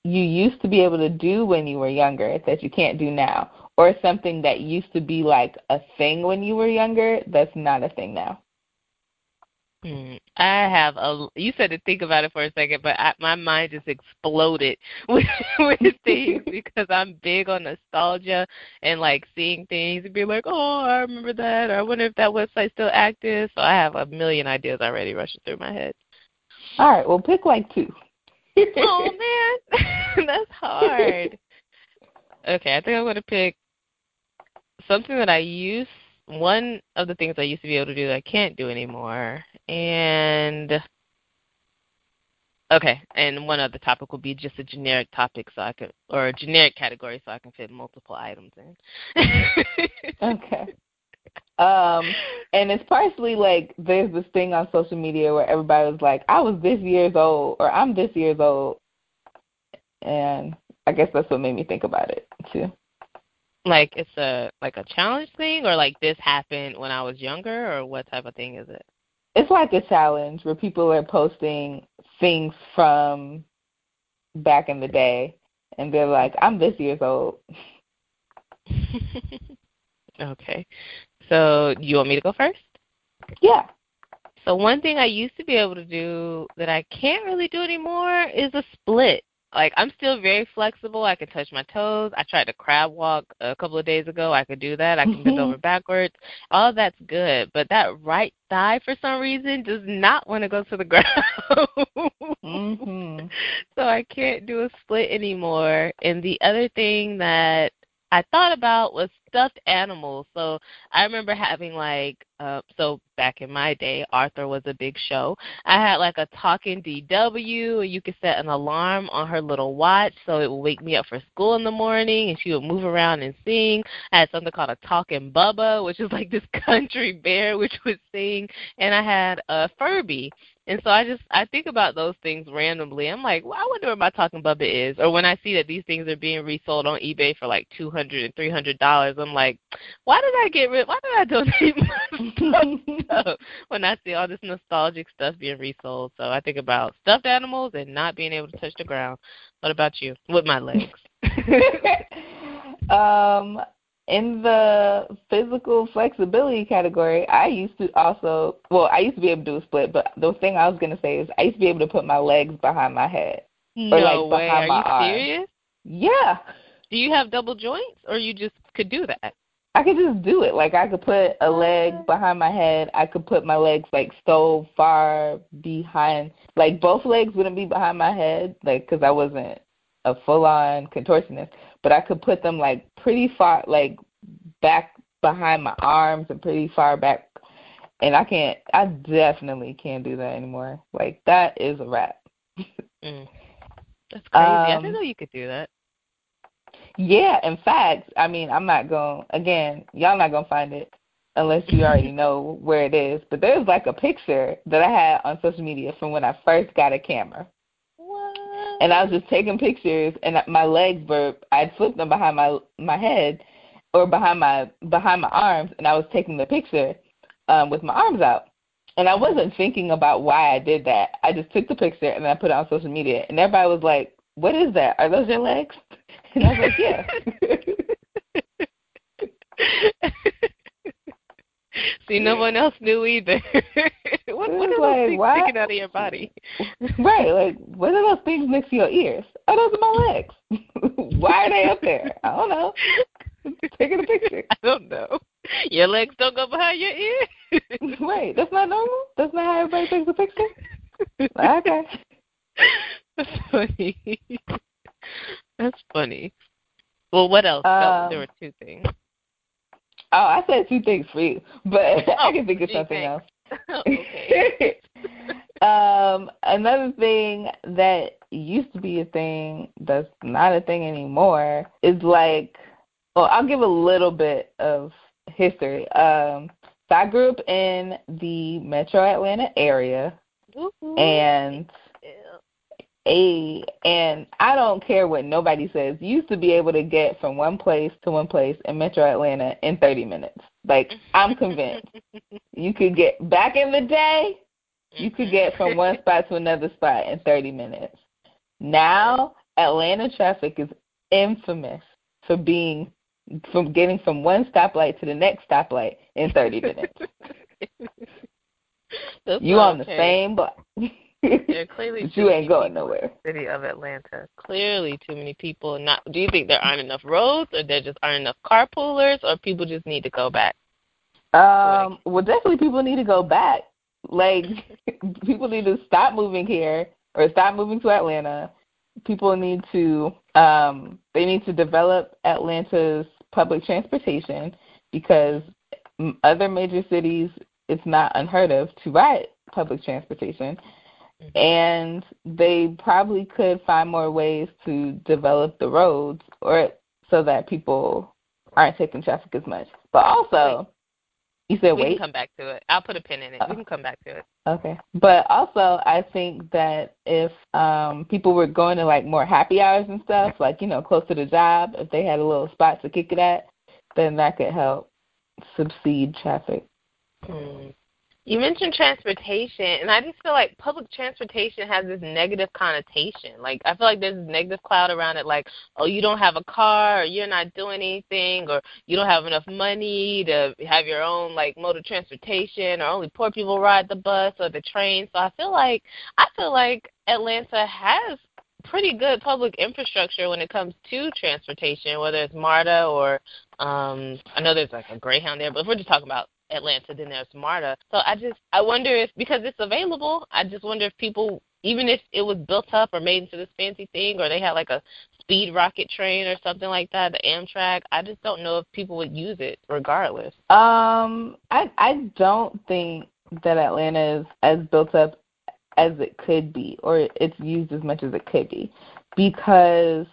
you used to be able to do when you were younger that you can't do now, or something that used to be like a thing when you were younger that's not a thing now. Hmm. I have a. You said to think about it for a second, but I, my mind just exploded with with things because I'm big on nostalgia and like seeing things and being like, oh, I remember that. Or I wonder if that website's still active. So I have a million ideas already rushing through my head. All right, well, pick like two. oh man, that's hard. Okay, I think I'm gonna pick something that I used one of the things I used to be able to do that I can't do anymore. And okay, and one other topic would be just a generic topic so I could or a generic category so I can fit multiple items in. okay. Um and it's partially like there's this thing on social media where everybody was like, I was this years old or I'm this years old and I guess that's what made me think about it too like it's a like a challenge thing or like this happened when I was younger or what type of thing is it? It's like a challenge where people are posting things from back in the day and they're like, I'm this years old. okay. So you want me to go first? Yeah. So one thing I used to be able to do that I can't really do anymore is a split. Like I'm still very flexible. I can touch my toes. I tried to crab walk a couple of days ago. I could do that. I can bend over backwards. All that's good, but that right thigh for some reason does not want to go to the ground. mm-hmm. So I can't do a split anymore. And the other thing that I thought about was stuffed animals. So I remember having like uh so back in my day Arthur was a big show. I had like a talking DW and you could set an alarm on her little watch so it would wake me up for school in the morning and she would move around and sing. I had something called a talking Bubba, which is like this country bear which would sing and I had a Furby and so I just I think about those things randomly. I'm like, well, I wonder where my talking bubba is. Or when I see that these things are being resold on eBay for like two hundred and three hundred dollars, I'm like, why did I get rid? Why did I donate my stuff when I see all this nostalgic stuff being resold? So I think about stuffed animals and not being able to touch the ground. What about you? With my legs. um, in the physical flexibility category, I used to also well, I used to be able to do a split, but the thing I was gonna say is I used to be able to put my legs behind my head. No or like way. behind Are my you arms. serious? Yeah. Do you have double joints or you just could do that? I could just do it. Like I could put a leg uh-huh. behind my head. I could put my legs like so far behind. Like both legs wouldn't be behind my head, like because I wasn't a full-on contortionist. But I could put them like pretty far, like back behind my arms and pretty far back. And I can't. I definitely can't do that anymore. Like that is a wrap. Mm. That's crazy. I Um, didn't know you could do that. Yeah, in fact, I mean, I'm not going again, y'all not going to find it unless you already know where it is, but there's like a picture that I had on social media from when I first got a camera. And I was just taking pictures and my legs were I'd flipped them behind my my head or behind my behind my arms and I was taking the picture um with my arms out. And I wasn't thinking about why I did that. I just took the picture and then I put it on social media and everybody was like, "What is that? Are those your legs?" And I was like, "Yeah." See, no one else knew either. what what are like, those things sticking out of your body? right, like what are those things next to your ears? Oh, those are my legs. Why are they up there? I don't know. Taking a picture. I don't know. Your legs don't go behind your ear. Wait, that's not normal? That's not how everybody takes a picture? Okay. That's funny. That's funny. Well, what else? Oh, there Um, were two things. Oh, I said two things for you, but I Oh, can think of something thanks. else. Okay. um, another thing that used to be a thing that's not a thing anymore is like, well, I'll give a little bit of history. Um, so I grew up in the Metro Atlanta area, Woo-hoo. and a and I don't care what nobody says. You used to be able to get from one place to one place in Metro Atlanta in 30 minutes. Like I'm convinced you could get back in the day. You could get from mm-hmm. one spot to another spot in 30 minutes. Now Atlanta traffic is infamous for being from getting from one stoplight to the next stoplight in 30 minutes. You on the same block. Are clearly you ain't going nowhere. city of Atlanta. Clearly too many people. Not. Do you think there aren't enough roads, or there just aren't enough carpoolers, or people just need to go back? Um, well, definitely people need to go back. Like, people need to stop moving here or stop moving to Atlanta. People need to, um, they need to develop Atlanta's public transportation because other major cities, it's not unheard of to ride public transportation. And they probably could find more ways to develop the roads or so that people aren't taking traffic as much. But also, you said we wait. can come back to it. I'll put a pin in it. Oh. We can come back to it. Okay. But also I think that if um people were going to like more happy hours and stuff, like, you know, close to the job, if they had a little spot to kick it at, then that could help subside traffic. Hmm. You mentioned transportation, and I just feel like public transportation has this negative connotation. Like, I feel like there's this negative cloud around it, like, oh, you don't have a car, or you're not doing anything, or you don't have enough money to have your own, like, mode of transportation, or only poor people ride the bus or the train. So I feel like, I feel like Atlanta has pretty good public infrastructure when it comes to transportation, whether it's MARTA or um I know there's like a Greyhound there, but if we're just talking about Atlanta, then there's MARTA. So I just I wonder if because it's available, I just wonder if people even if it was built up or made into this fancy thing or they had like a speed rocket train or something like that, the Amtrak, I just don't know if people would use it regardless. Um I I don't think that Atlanta is as built up as it could be or it's used as much as it could be because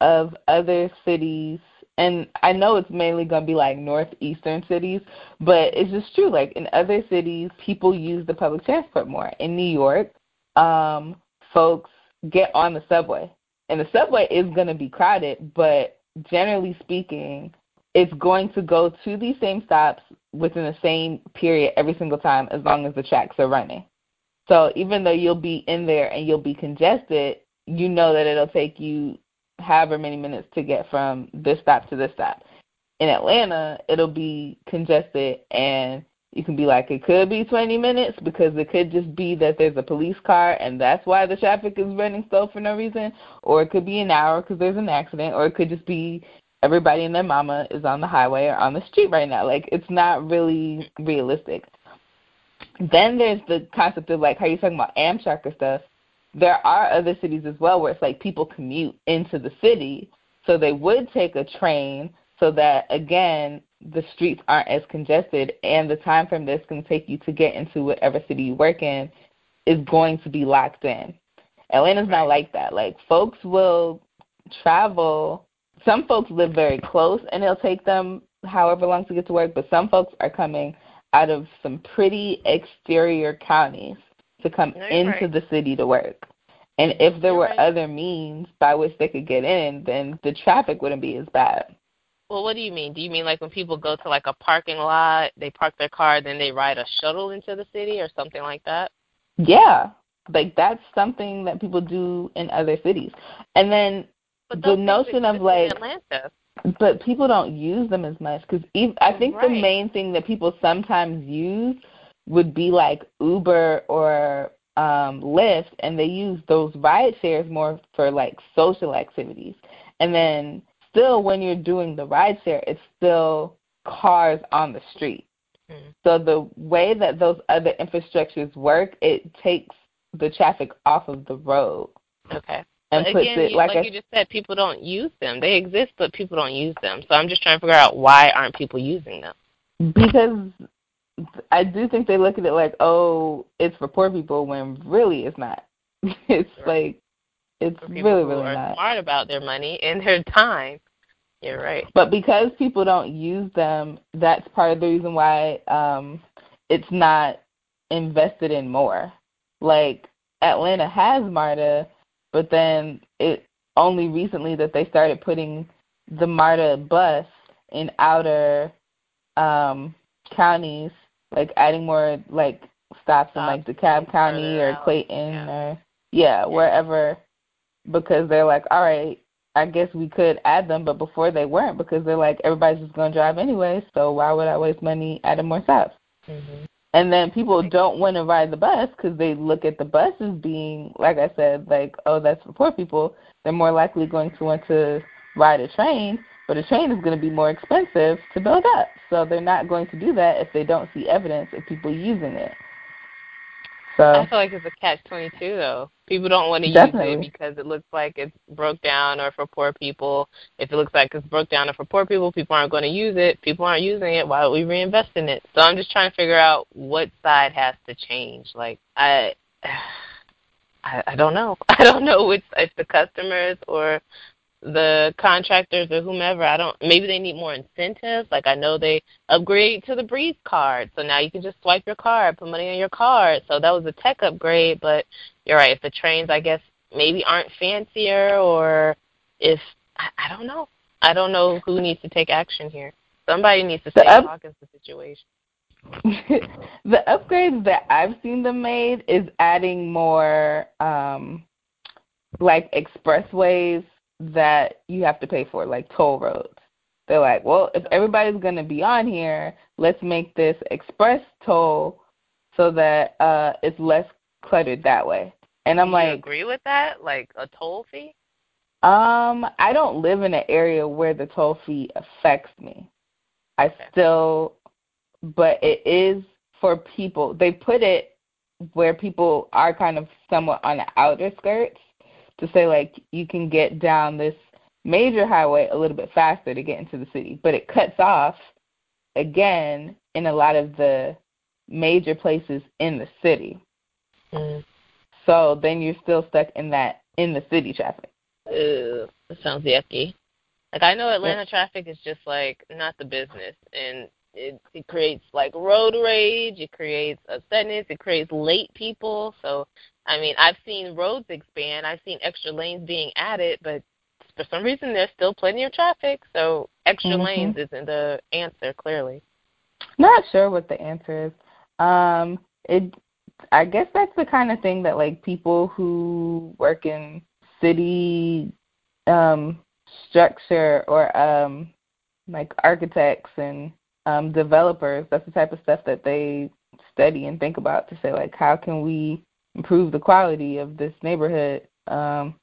of other cities and I know it's mainly going to be like northeastern cities, but it's just true. Like in other cities, people use the public transport more. In New York, um, folks get on the subway, and the subway is going to be crowded, but generally speaking, it's going to go to these same stops within the same period every single time as long as the tracks are running. So even though you'll be in there and you'll be congested, you know that it'll take you however many minutes to get from this stop to this stop. In Atlanta, it'll be congested and you can be like it could be 20 minutes because it could just be that there's a police car and that's why the traffic is running slow for no reason. Or it could be an hour because there's an accident or it could just be everybody and their mama is on the highway or on the street right now. Like it's not really realistic. Then there's the concept of like how you're talking about amtrak or stuff there are other cities as well where it's like people commute into the city, so they would take a train so that again the streets aren't as congested and the time frame that's going to take you to get into whatever city you work in is going to be locked in. Atlanta's not like that. Like folks will travel. Some folks live very close and it'll take them however long to get to work, but some folks are coming out of some pretty exterior counties to come into right. the city to work. And if there You're were right. other means by which they could get in, then the traffic wouldn't be as bad. Well, what do you mean? Do you mean like when people go to like a parking lot, they park their car, then they ride a shuttle into the city or something like that? Yeah. Like that's something that people do in other cities. And then the notion of like Atlanta. But people don't use them as much because I think right. the main thing that people sometimes use would be like Uber or um, Lyft, and they use those ride shares more for like social activities. And then still, when you're doing the ride share, it's still cars on the street. Mm-hmm. So the way that those other infrastructures work, it takes the traffic off of the road. Okay. And but again, it, like, like I, you just said, people don't use them. They exist, but people don't use them. So I'm just trying to figure out why aren't people using them? Because I do think they look at it like, oh, it's for poor people when really it's not. it's sure. like it's really really not. Smart about their money and their time. You're right. But because people don't use them, that's part of the reason why um it's not invested in more. Like Atlanta has MARTA, but then it only recently that they started putting the MARTA bus in outer um counties like adding more like stops in like DeKalb County or Clayton yeah. or yeah, wherever because they're like, all right, I guess we could add them, but before they weren't because they're like everybody's just to drive anyway, so why would I waste money adding more stops? Mm-hmm. And then people don't want to ride the bus because they look at the bus as being, like I said, like oh that's for poor people. They're more likely going to want to ride a train but a train is going to be more expensive to build up. So they're not going to do that if they don't see evidence of people using it. So I feel like it's a catch twenty two though. People don't want to definitely. use it because it looks like it's broke down or for poor people. If it looks like it's broke down or for poor people, people aren't going to use it. People aren't using it. Why don't we reinvest in it? So I'm just trying to figure out what side has to change. Like I, I, I don't know. I don't know which if the customers or the contractors or whomever. I don't. Maybe they need more incentives. Like I know they upgrade to the Breeze card, so now you can just swipe your card, put money on your card. So that was a tech upgrade. But you're right. If the trains, I guess, maybe aren't fancier, or if I, I don't know. I don't know who needs to take action here. Somebody needs to stay up, talk the situation. the upgrades that I've seen them made is adding more um like expressways that you have to pay for, like toll roads. They're like, well, if everybody's going to be on here, let's make this express toll so that uh it's less cluttered that way. And I'm Do like, you agree with that? Like a toll fee? Um, I don't live in an area where the toll fee affects me. I Okay. still, but it is for people. They put it where people are kind of somewhat on the outer skirts to say like you can get down this major highway a little bit faster to get into the city, but it cuts off again in a lot of the major places in the city. Mm. So then you're still stuck in that in the city traffic. Ew, that sounds yucky. Like I know Atlanta traffic is just like not the business, and it it creates like road rage. It creates upsetness. It creates late people. So I mean, I've seen roads expand. I've seen extra lanes being added, but for some reason there's still plenty of traffic. So extra Mhm. lanes isn't the answer. Clearly. Not sure what the answer is. Um, it, I guess that's the kind of thing that like people who work in city um, structure or um, like architects and um, developers. That's the type of stuff that they study and think about to say like, how can we improve the quality of this neighborhood? Um,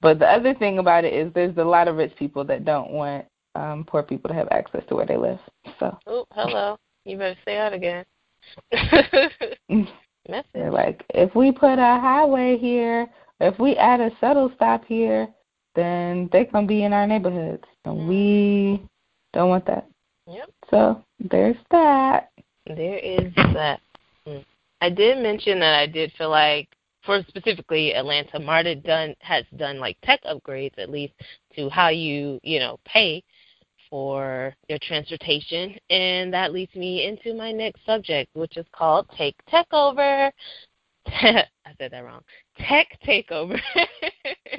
but the other thing about it is there's a lot of rich people that don't want um, poor people to have access to where they live. So. Oh, hello. You better say that again. Message. They're like, if we put a highway here, if we add a shuttle stop here, then they gonna be in our neighborhoods, and we don't want that. Yep. So there's that. There is that. Mm. I did mention that I did feel like, for specifically Atlanta, MARTA done has done like tech upgrades at least to how you you know pay for your transportation, and that leads me into my next subject, which is called Take Tech Over. I said that wrong. Tech Takeover.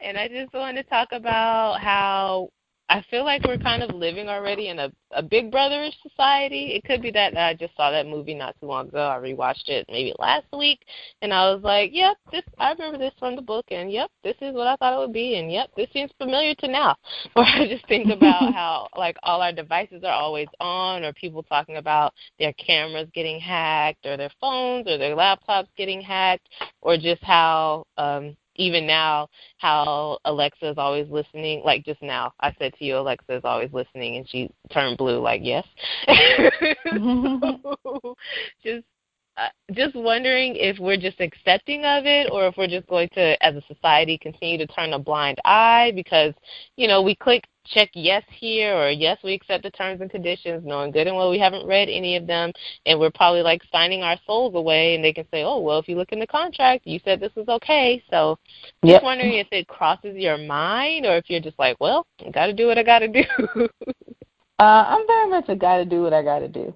and I just want to talk about how I feel like we're kind of living already in a, a big brotherish society. It could be that I just saw that movie not too long ago. I rewatched it maybe last week, and I was like, "Yep, this I remember this from the book, and yep, this is what I thought it would be, and yep, this seems familiar to now." Or I just think about how like all our devices are always on, or people talking about their cameras getting hacked, or their phones or their laptops getting hacked, or just how um even now how Alexa is always listening. Like just now, I said to you, Alexa is always listening, and she turned blue. Like yes. so, just just wondering if we're just accepting of it, or if we're just going to, as a society, continue to turn a blind eye because you know we click check yes here or yes we accept the terms and conditions knowing good and well we haven't read any of them and we're probably like signing our souls away and they can say oh well if you look in the contract you said this was okay. So just wondering if it crosses your mind or if you're just like well i gotta do what i gotta do. Uh, I'm very much a gotta do what I gotta do.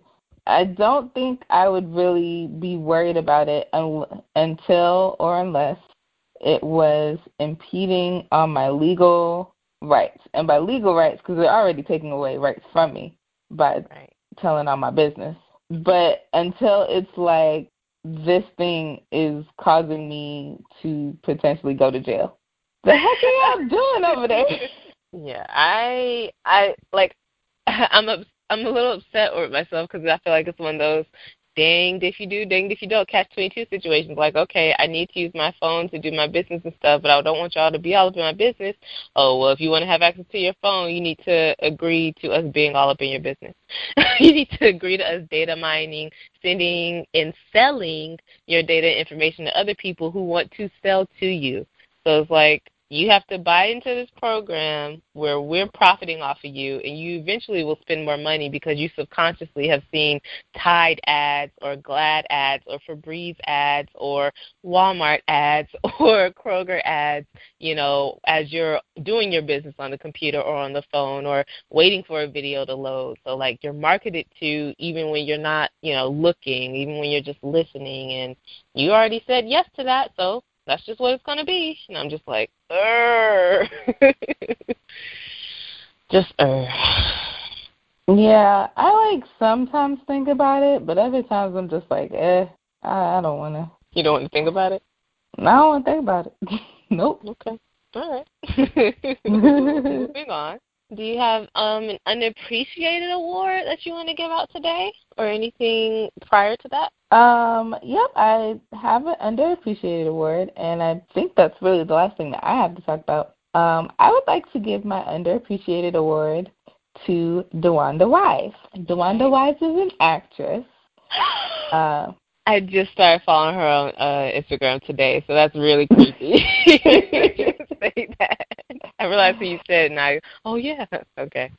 I don't think I would really be worried about it un- until or unless it was impeding on my legal rights. And by legal rights, because they're already taking away rights from me by right telling all my business. But until it's like this thing is causing me to potentially go to jail. The heck are y'all doing over there? Yeah, I I like I'm I'm a little upset with myself because I feel like it's one of those danged if you do, danged if you don't catch twenty two situations. Like, okay, I need to use my phone to do my business and stuff, but I don't want y'all to be all up in my business. Oh well, if you want to have access to your phone, you need to agree to us being all up in your business. you need to agree to us data mining, sending and selling your data information to other people who want to sell to you. So it's like you have to buy into this program where we're profiting off of you and you eventually will spend more money because you subconsciously have seen Tide ads or Glad ads or Febreze ads or Walmart ads or Kroger ads, you know, as you're doing your business on the computer or on the phone or waiting for a video to load. So like you're marketed to even when you're not, you know, looking, even when you're just listening and you already said yes to that, so that's just what it's gonna be. And I'm just like, Urgh. just uh Yeah, I like sometimes think about it, but other times I'm just like, eh, I, I don't want to. You don't want to think about it? I don't want to think about it. nope. Okay. All right. Moving on. Do you have um an underappreciated award that you want to give out today, or anything prior to that? Um, yep, I have an underappreciated award, and I think that's really the last thing that I have to talk about. Um, I would like to give my underappreciated award to DeWanda Wise. DeWanda Wise is an actress. Uh, I just started following her on uh, Instagram today, so that's really creepy. Say that. I realized when you said, and I, oh yeah, okay,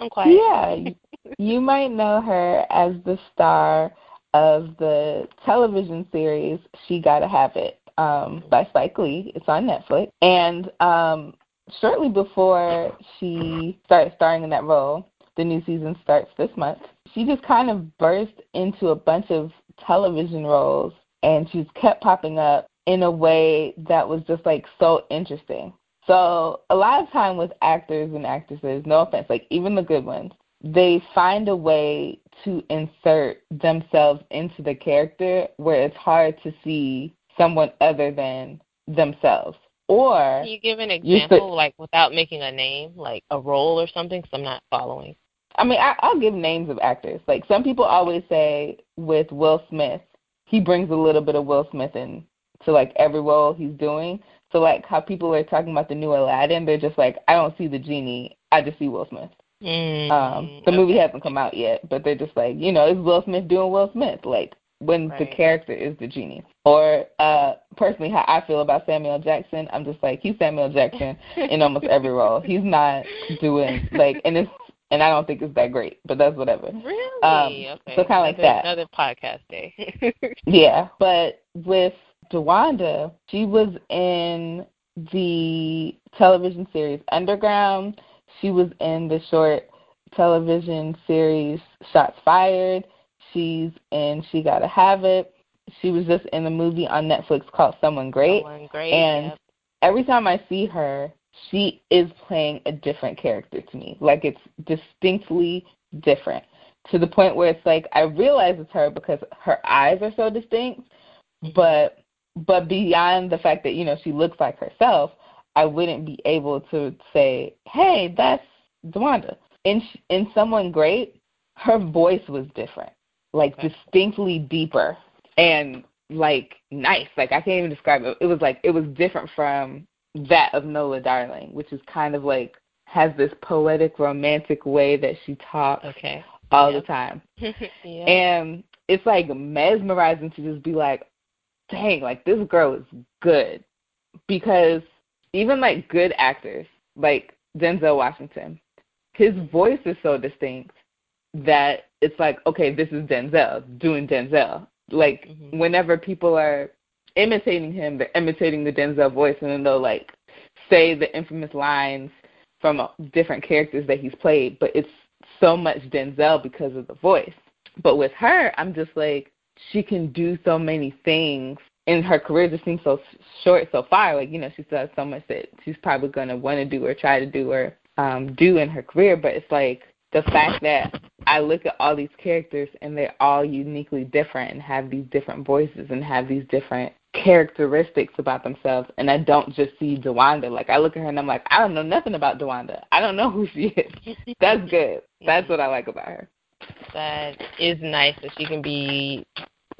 I'm quiet. Yeah, you might know her as the star of the television series She Gotta Have It um, by Spike Lee. It's on Netflix, and um, shortly before she started starring in that role, the new season starts this month. She just kind of burst into a bunch of television roles, and she's kept popping up in a way that was just like so interesting. So a lot of time with actors and actresses, no offense, like even the good ones, they find a way to insert themselves into the character where it's hard to see someone other than themselves. Or Can you give an example, like without making a name, like a role or something? Because I'm not following. I mean, I, I'll give names of actors. Like some people always say with Will Smith, he brings a little bit of Will Smith in to like every role he's doing. So like how people are talking about the new Aladdin, they're just like, I don't see the genie, I just see Will Smith. Mm, um, the okay. movie hasn't come out yet, but they're just like, you know, is Will Smith doing Will Smith? Like when the character is the genie. Or uh personally how I feel about Samuel Jackson, I'm just like he's Samuel Jackson in almost every role. He's not doing like and it's and I don't think it's that great, but that's whatever. Really? Um, okay. so kinda like that. Another podcast day. Yeah, but with DeWanda, she was in the television series Underground. She was in the short television series Shots Fired. She's in She Gotta Have It. She was just in a movie on Netflix called Someone Great. Someone great. And yep. every time I see her, she is playing a different character to me. Like it's distinctly different. To the point where it's like I realize it's her because her eyes are so distinct, mm-hmm. but but beyond the fact that, you know, she looks like herself, I wouldn't be able to say, "Hey, that's DeWanda." In in someone great, her voice was different. Like distinctly deeper and like nice. Like I can't even describe it. It was like it was different from that of Nola Darling, which is kind of like has this poetic romantic way that she talks Okay. all Yep. the time. yeah. And it's like mesmerizing to just be like, dang, like this girl is good. Because even like good actors, like Denzel Washington, his voice is so distinct that it's like, okay, this is Denzel doing Denzel. Like Mhm. whenever people are imitating him, they're imitating the Denzel voice and then they'll like say the infamous lines from uh, different characters that he's played, but it's so much Denzel because of the voice. But with her, I'm just like she can do so many things, and her career just seems so short so far. Like you know, she still has so much that she's probably gonna want to do or try to do or um, do in her career. But it's like the fact that I look at all these characters and they're all uniquely different and have these different voices and have these different characteristics about themselves and I don't just see DeWanda. Like I look at her and I'm like, I don't know nothing about DeWanda. I don't know who she is. That's good. That's what I like about her. that is nice that she can be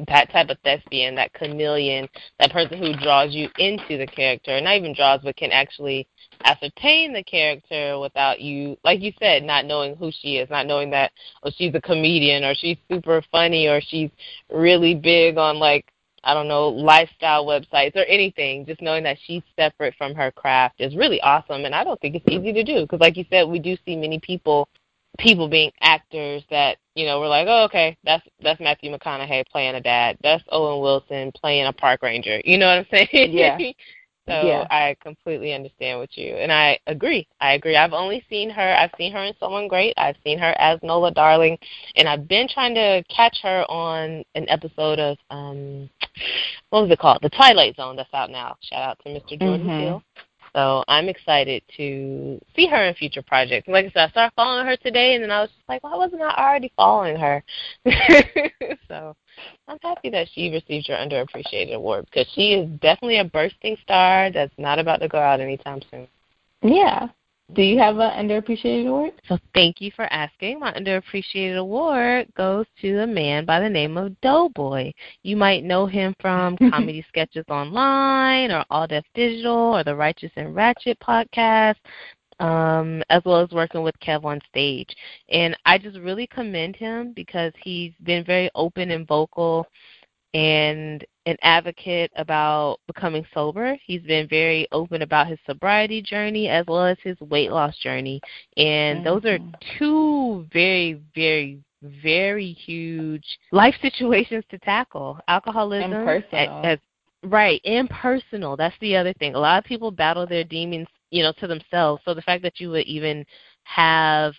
that type of thespian, that chameleon, that person who draws you into the character, not even draws, but can actually ascertain the character without you, like you said, not knowing who she is, not knowing that oh she's a comedian or she's super funny or she's really big on like I don't know lifestyle websites or anything. Just knowing that she's separate from her craft is really awesome, and I don't think it's easy to do because, like you said, we do see many people people being actors that you know we're like, oh, okay, that's that's Matthew McConaughey playing a dad. That's Owen Wilson playing a park ranger. You know what I'm saying? Yeah. so Yeah. I completely understand with you, and I agree. I agree. I've only seen her. I've seen her in Someone Great. I've seen her as Nola Darling, and I've been trying to catch her on an episode of um, what was it called? The Twilight Zone that's out now. Shout out to Mr. Jordan Mhm. Peele. So I'm excited to see her in future projects. Like I said, I started following her today, and then I was just like, why wasn't I already following her? so I'm happy that she received her underappreciated award because she is definitely a bursting star that's not about to go out anytime soon. Yeah. Do you have an underappreciated award? So thank you for asking. My underappreciated award goes to a man by the name of Doughboy. You might know him from comedy sketches online or All Def Digital or the Righteous and Ratchet podcast. Um, as well as working with Kev on stage. And I just really commend him because he's been very open and vocal and an advocate about becoming sober. He's been very open about his sobriety journey as well as his weight loss journey. And those are mm-hmm. two very, very, very huge life situations to tackle. Alcoholism as, right, impersonal. That's the other thing. A lot of people battle their demons, you know, to themselves. So the fact that you would even have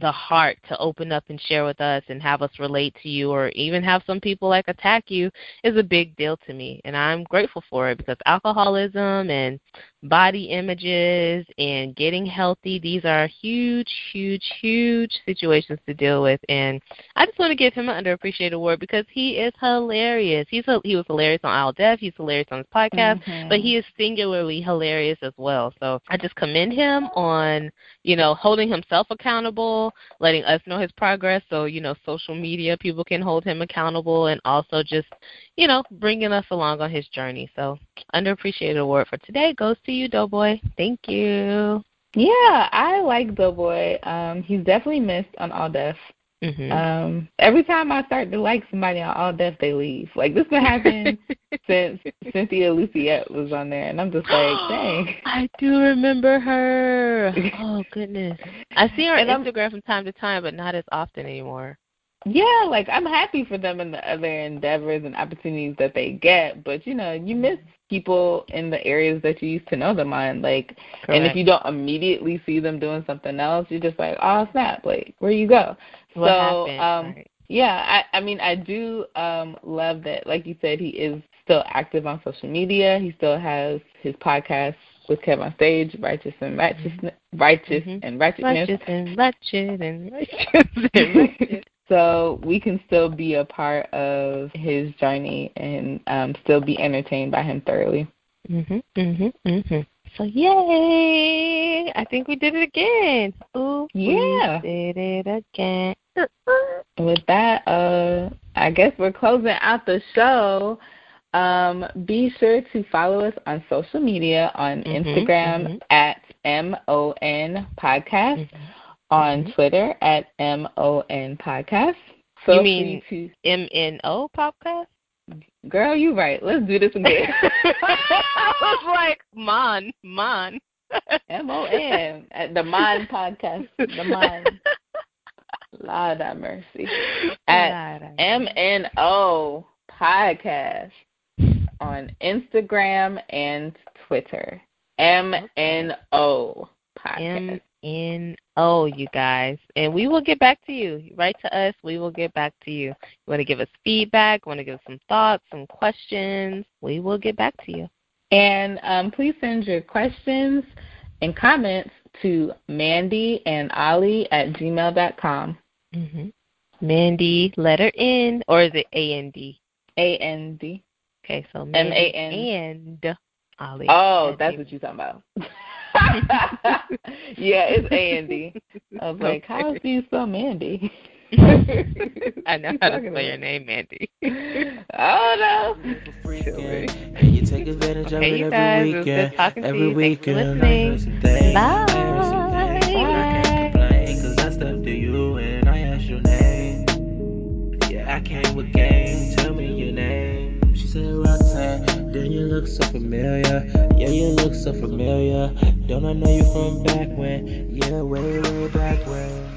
the heart to open up and share with us and have us relate to you or even have some people like attack you is a big deal to me and I'm grateful for it because alcoholism and body images and getting healthy. These are huge huge huge situations to deal with. And I just want to give him an underappreciated award because he is hilarious. He's he was hilarious on All Def. He's hilarious on his podcast mm-hmm. but he is singularly hilarious as well. So I just commend him on you know holding himself accountable letting us know his progress so, you know, social media people can hold him accountable and also just, you know, bringing us along on his journey. So, underappreciated award for today goes to you, Doughboy. Thank you. Yeah, I like Doughboy. Um, he's definitely missed on All Def. Mm-hmm. Um, every time I start to like somebody on All Def, they leave. Like this been happening since Cynthia Luciette was on there, and I'm just like, dang. I do remember her. Oh goodness, I see her on Instagram from time to time, but not as often anymore. Yeah, like I'm happy for them and the other endeavors and opportunities that they get, but you know, you miss people in the areas that you used to know them on. Like, Correct. and if you don't immediately see them doing something else, you're just like, oh snap, like where you go? What so, happened? um, right. yeah, I, I mean, I do um, love that. Like you said, he is still active on social media. He still has his podcast with Kev on stage, righteous and righteous, mm-hmm. righteous mm-hmm. and righteousness, righteous and righteous and righteous and righteous. So we can still be a part of his journey and um, still be entertained by him thoroughly. Mhm. Mhm. Mhm. So yay! I think we did it again. Ooh, yeah, we did it again. With that, uh, I guess we're closing out the show. Um, be sure to follow us on social media on mm-hmm, Instagram mm-hmm. at MON Podcast, mm-hmm, on mm-hmm. Twitter at MON Podcast. So you mean to... MNO Podcast? Girl, you right. Let's do this again. I was like, Mon, Mon. M O N. At the Mon podcast. The Mon. Lord have mercy. At M N O podcast on Instagram and Twitter. M N O podcast. N O, you guys. And we will get back to you. Write to us. We will get back to you. You want to give us feedback? Want to give us some thoughts, some questions? We will get back to you. And um, please send your questions and comments to Mandy and Ali at gmail.com. Mm-hmm. Mandy, letter N, or is it A N D? A N D. Okay, so Mandy M-A-N. and Ali. Oh, that's what you're talking about. yeah, it's Andy. I was like, how is you so Mandy? I know how to spell your name, Mandy. oh no. And you take advantage of hey, it every guys, weekend. talking every to weekend. listening. Bye. Bye. Cause I to you and I asked your name. Yeah, I came with game. Tell me your name. She said Roxanne look so familiar. Yeah, you look so familiar. Don't I know you from back when? Yeah, way, way back when.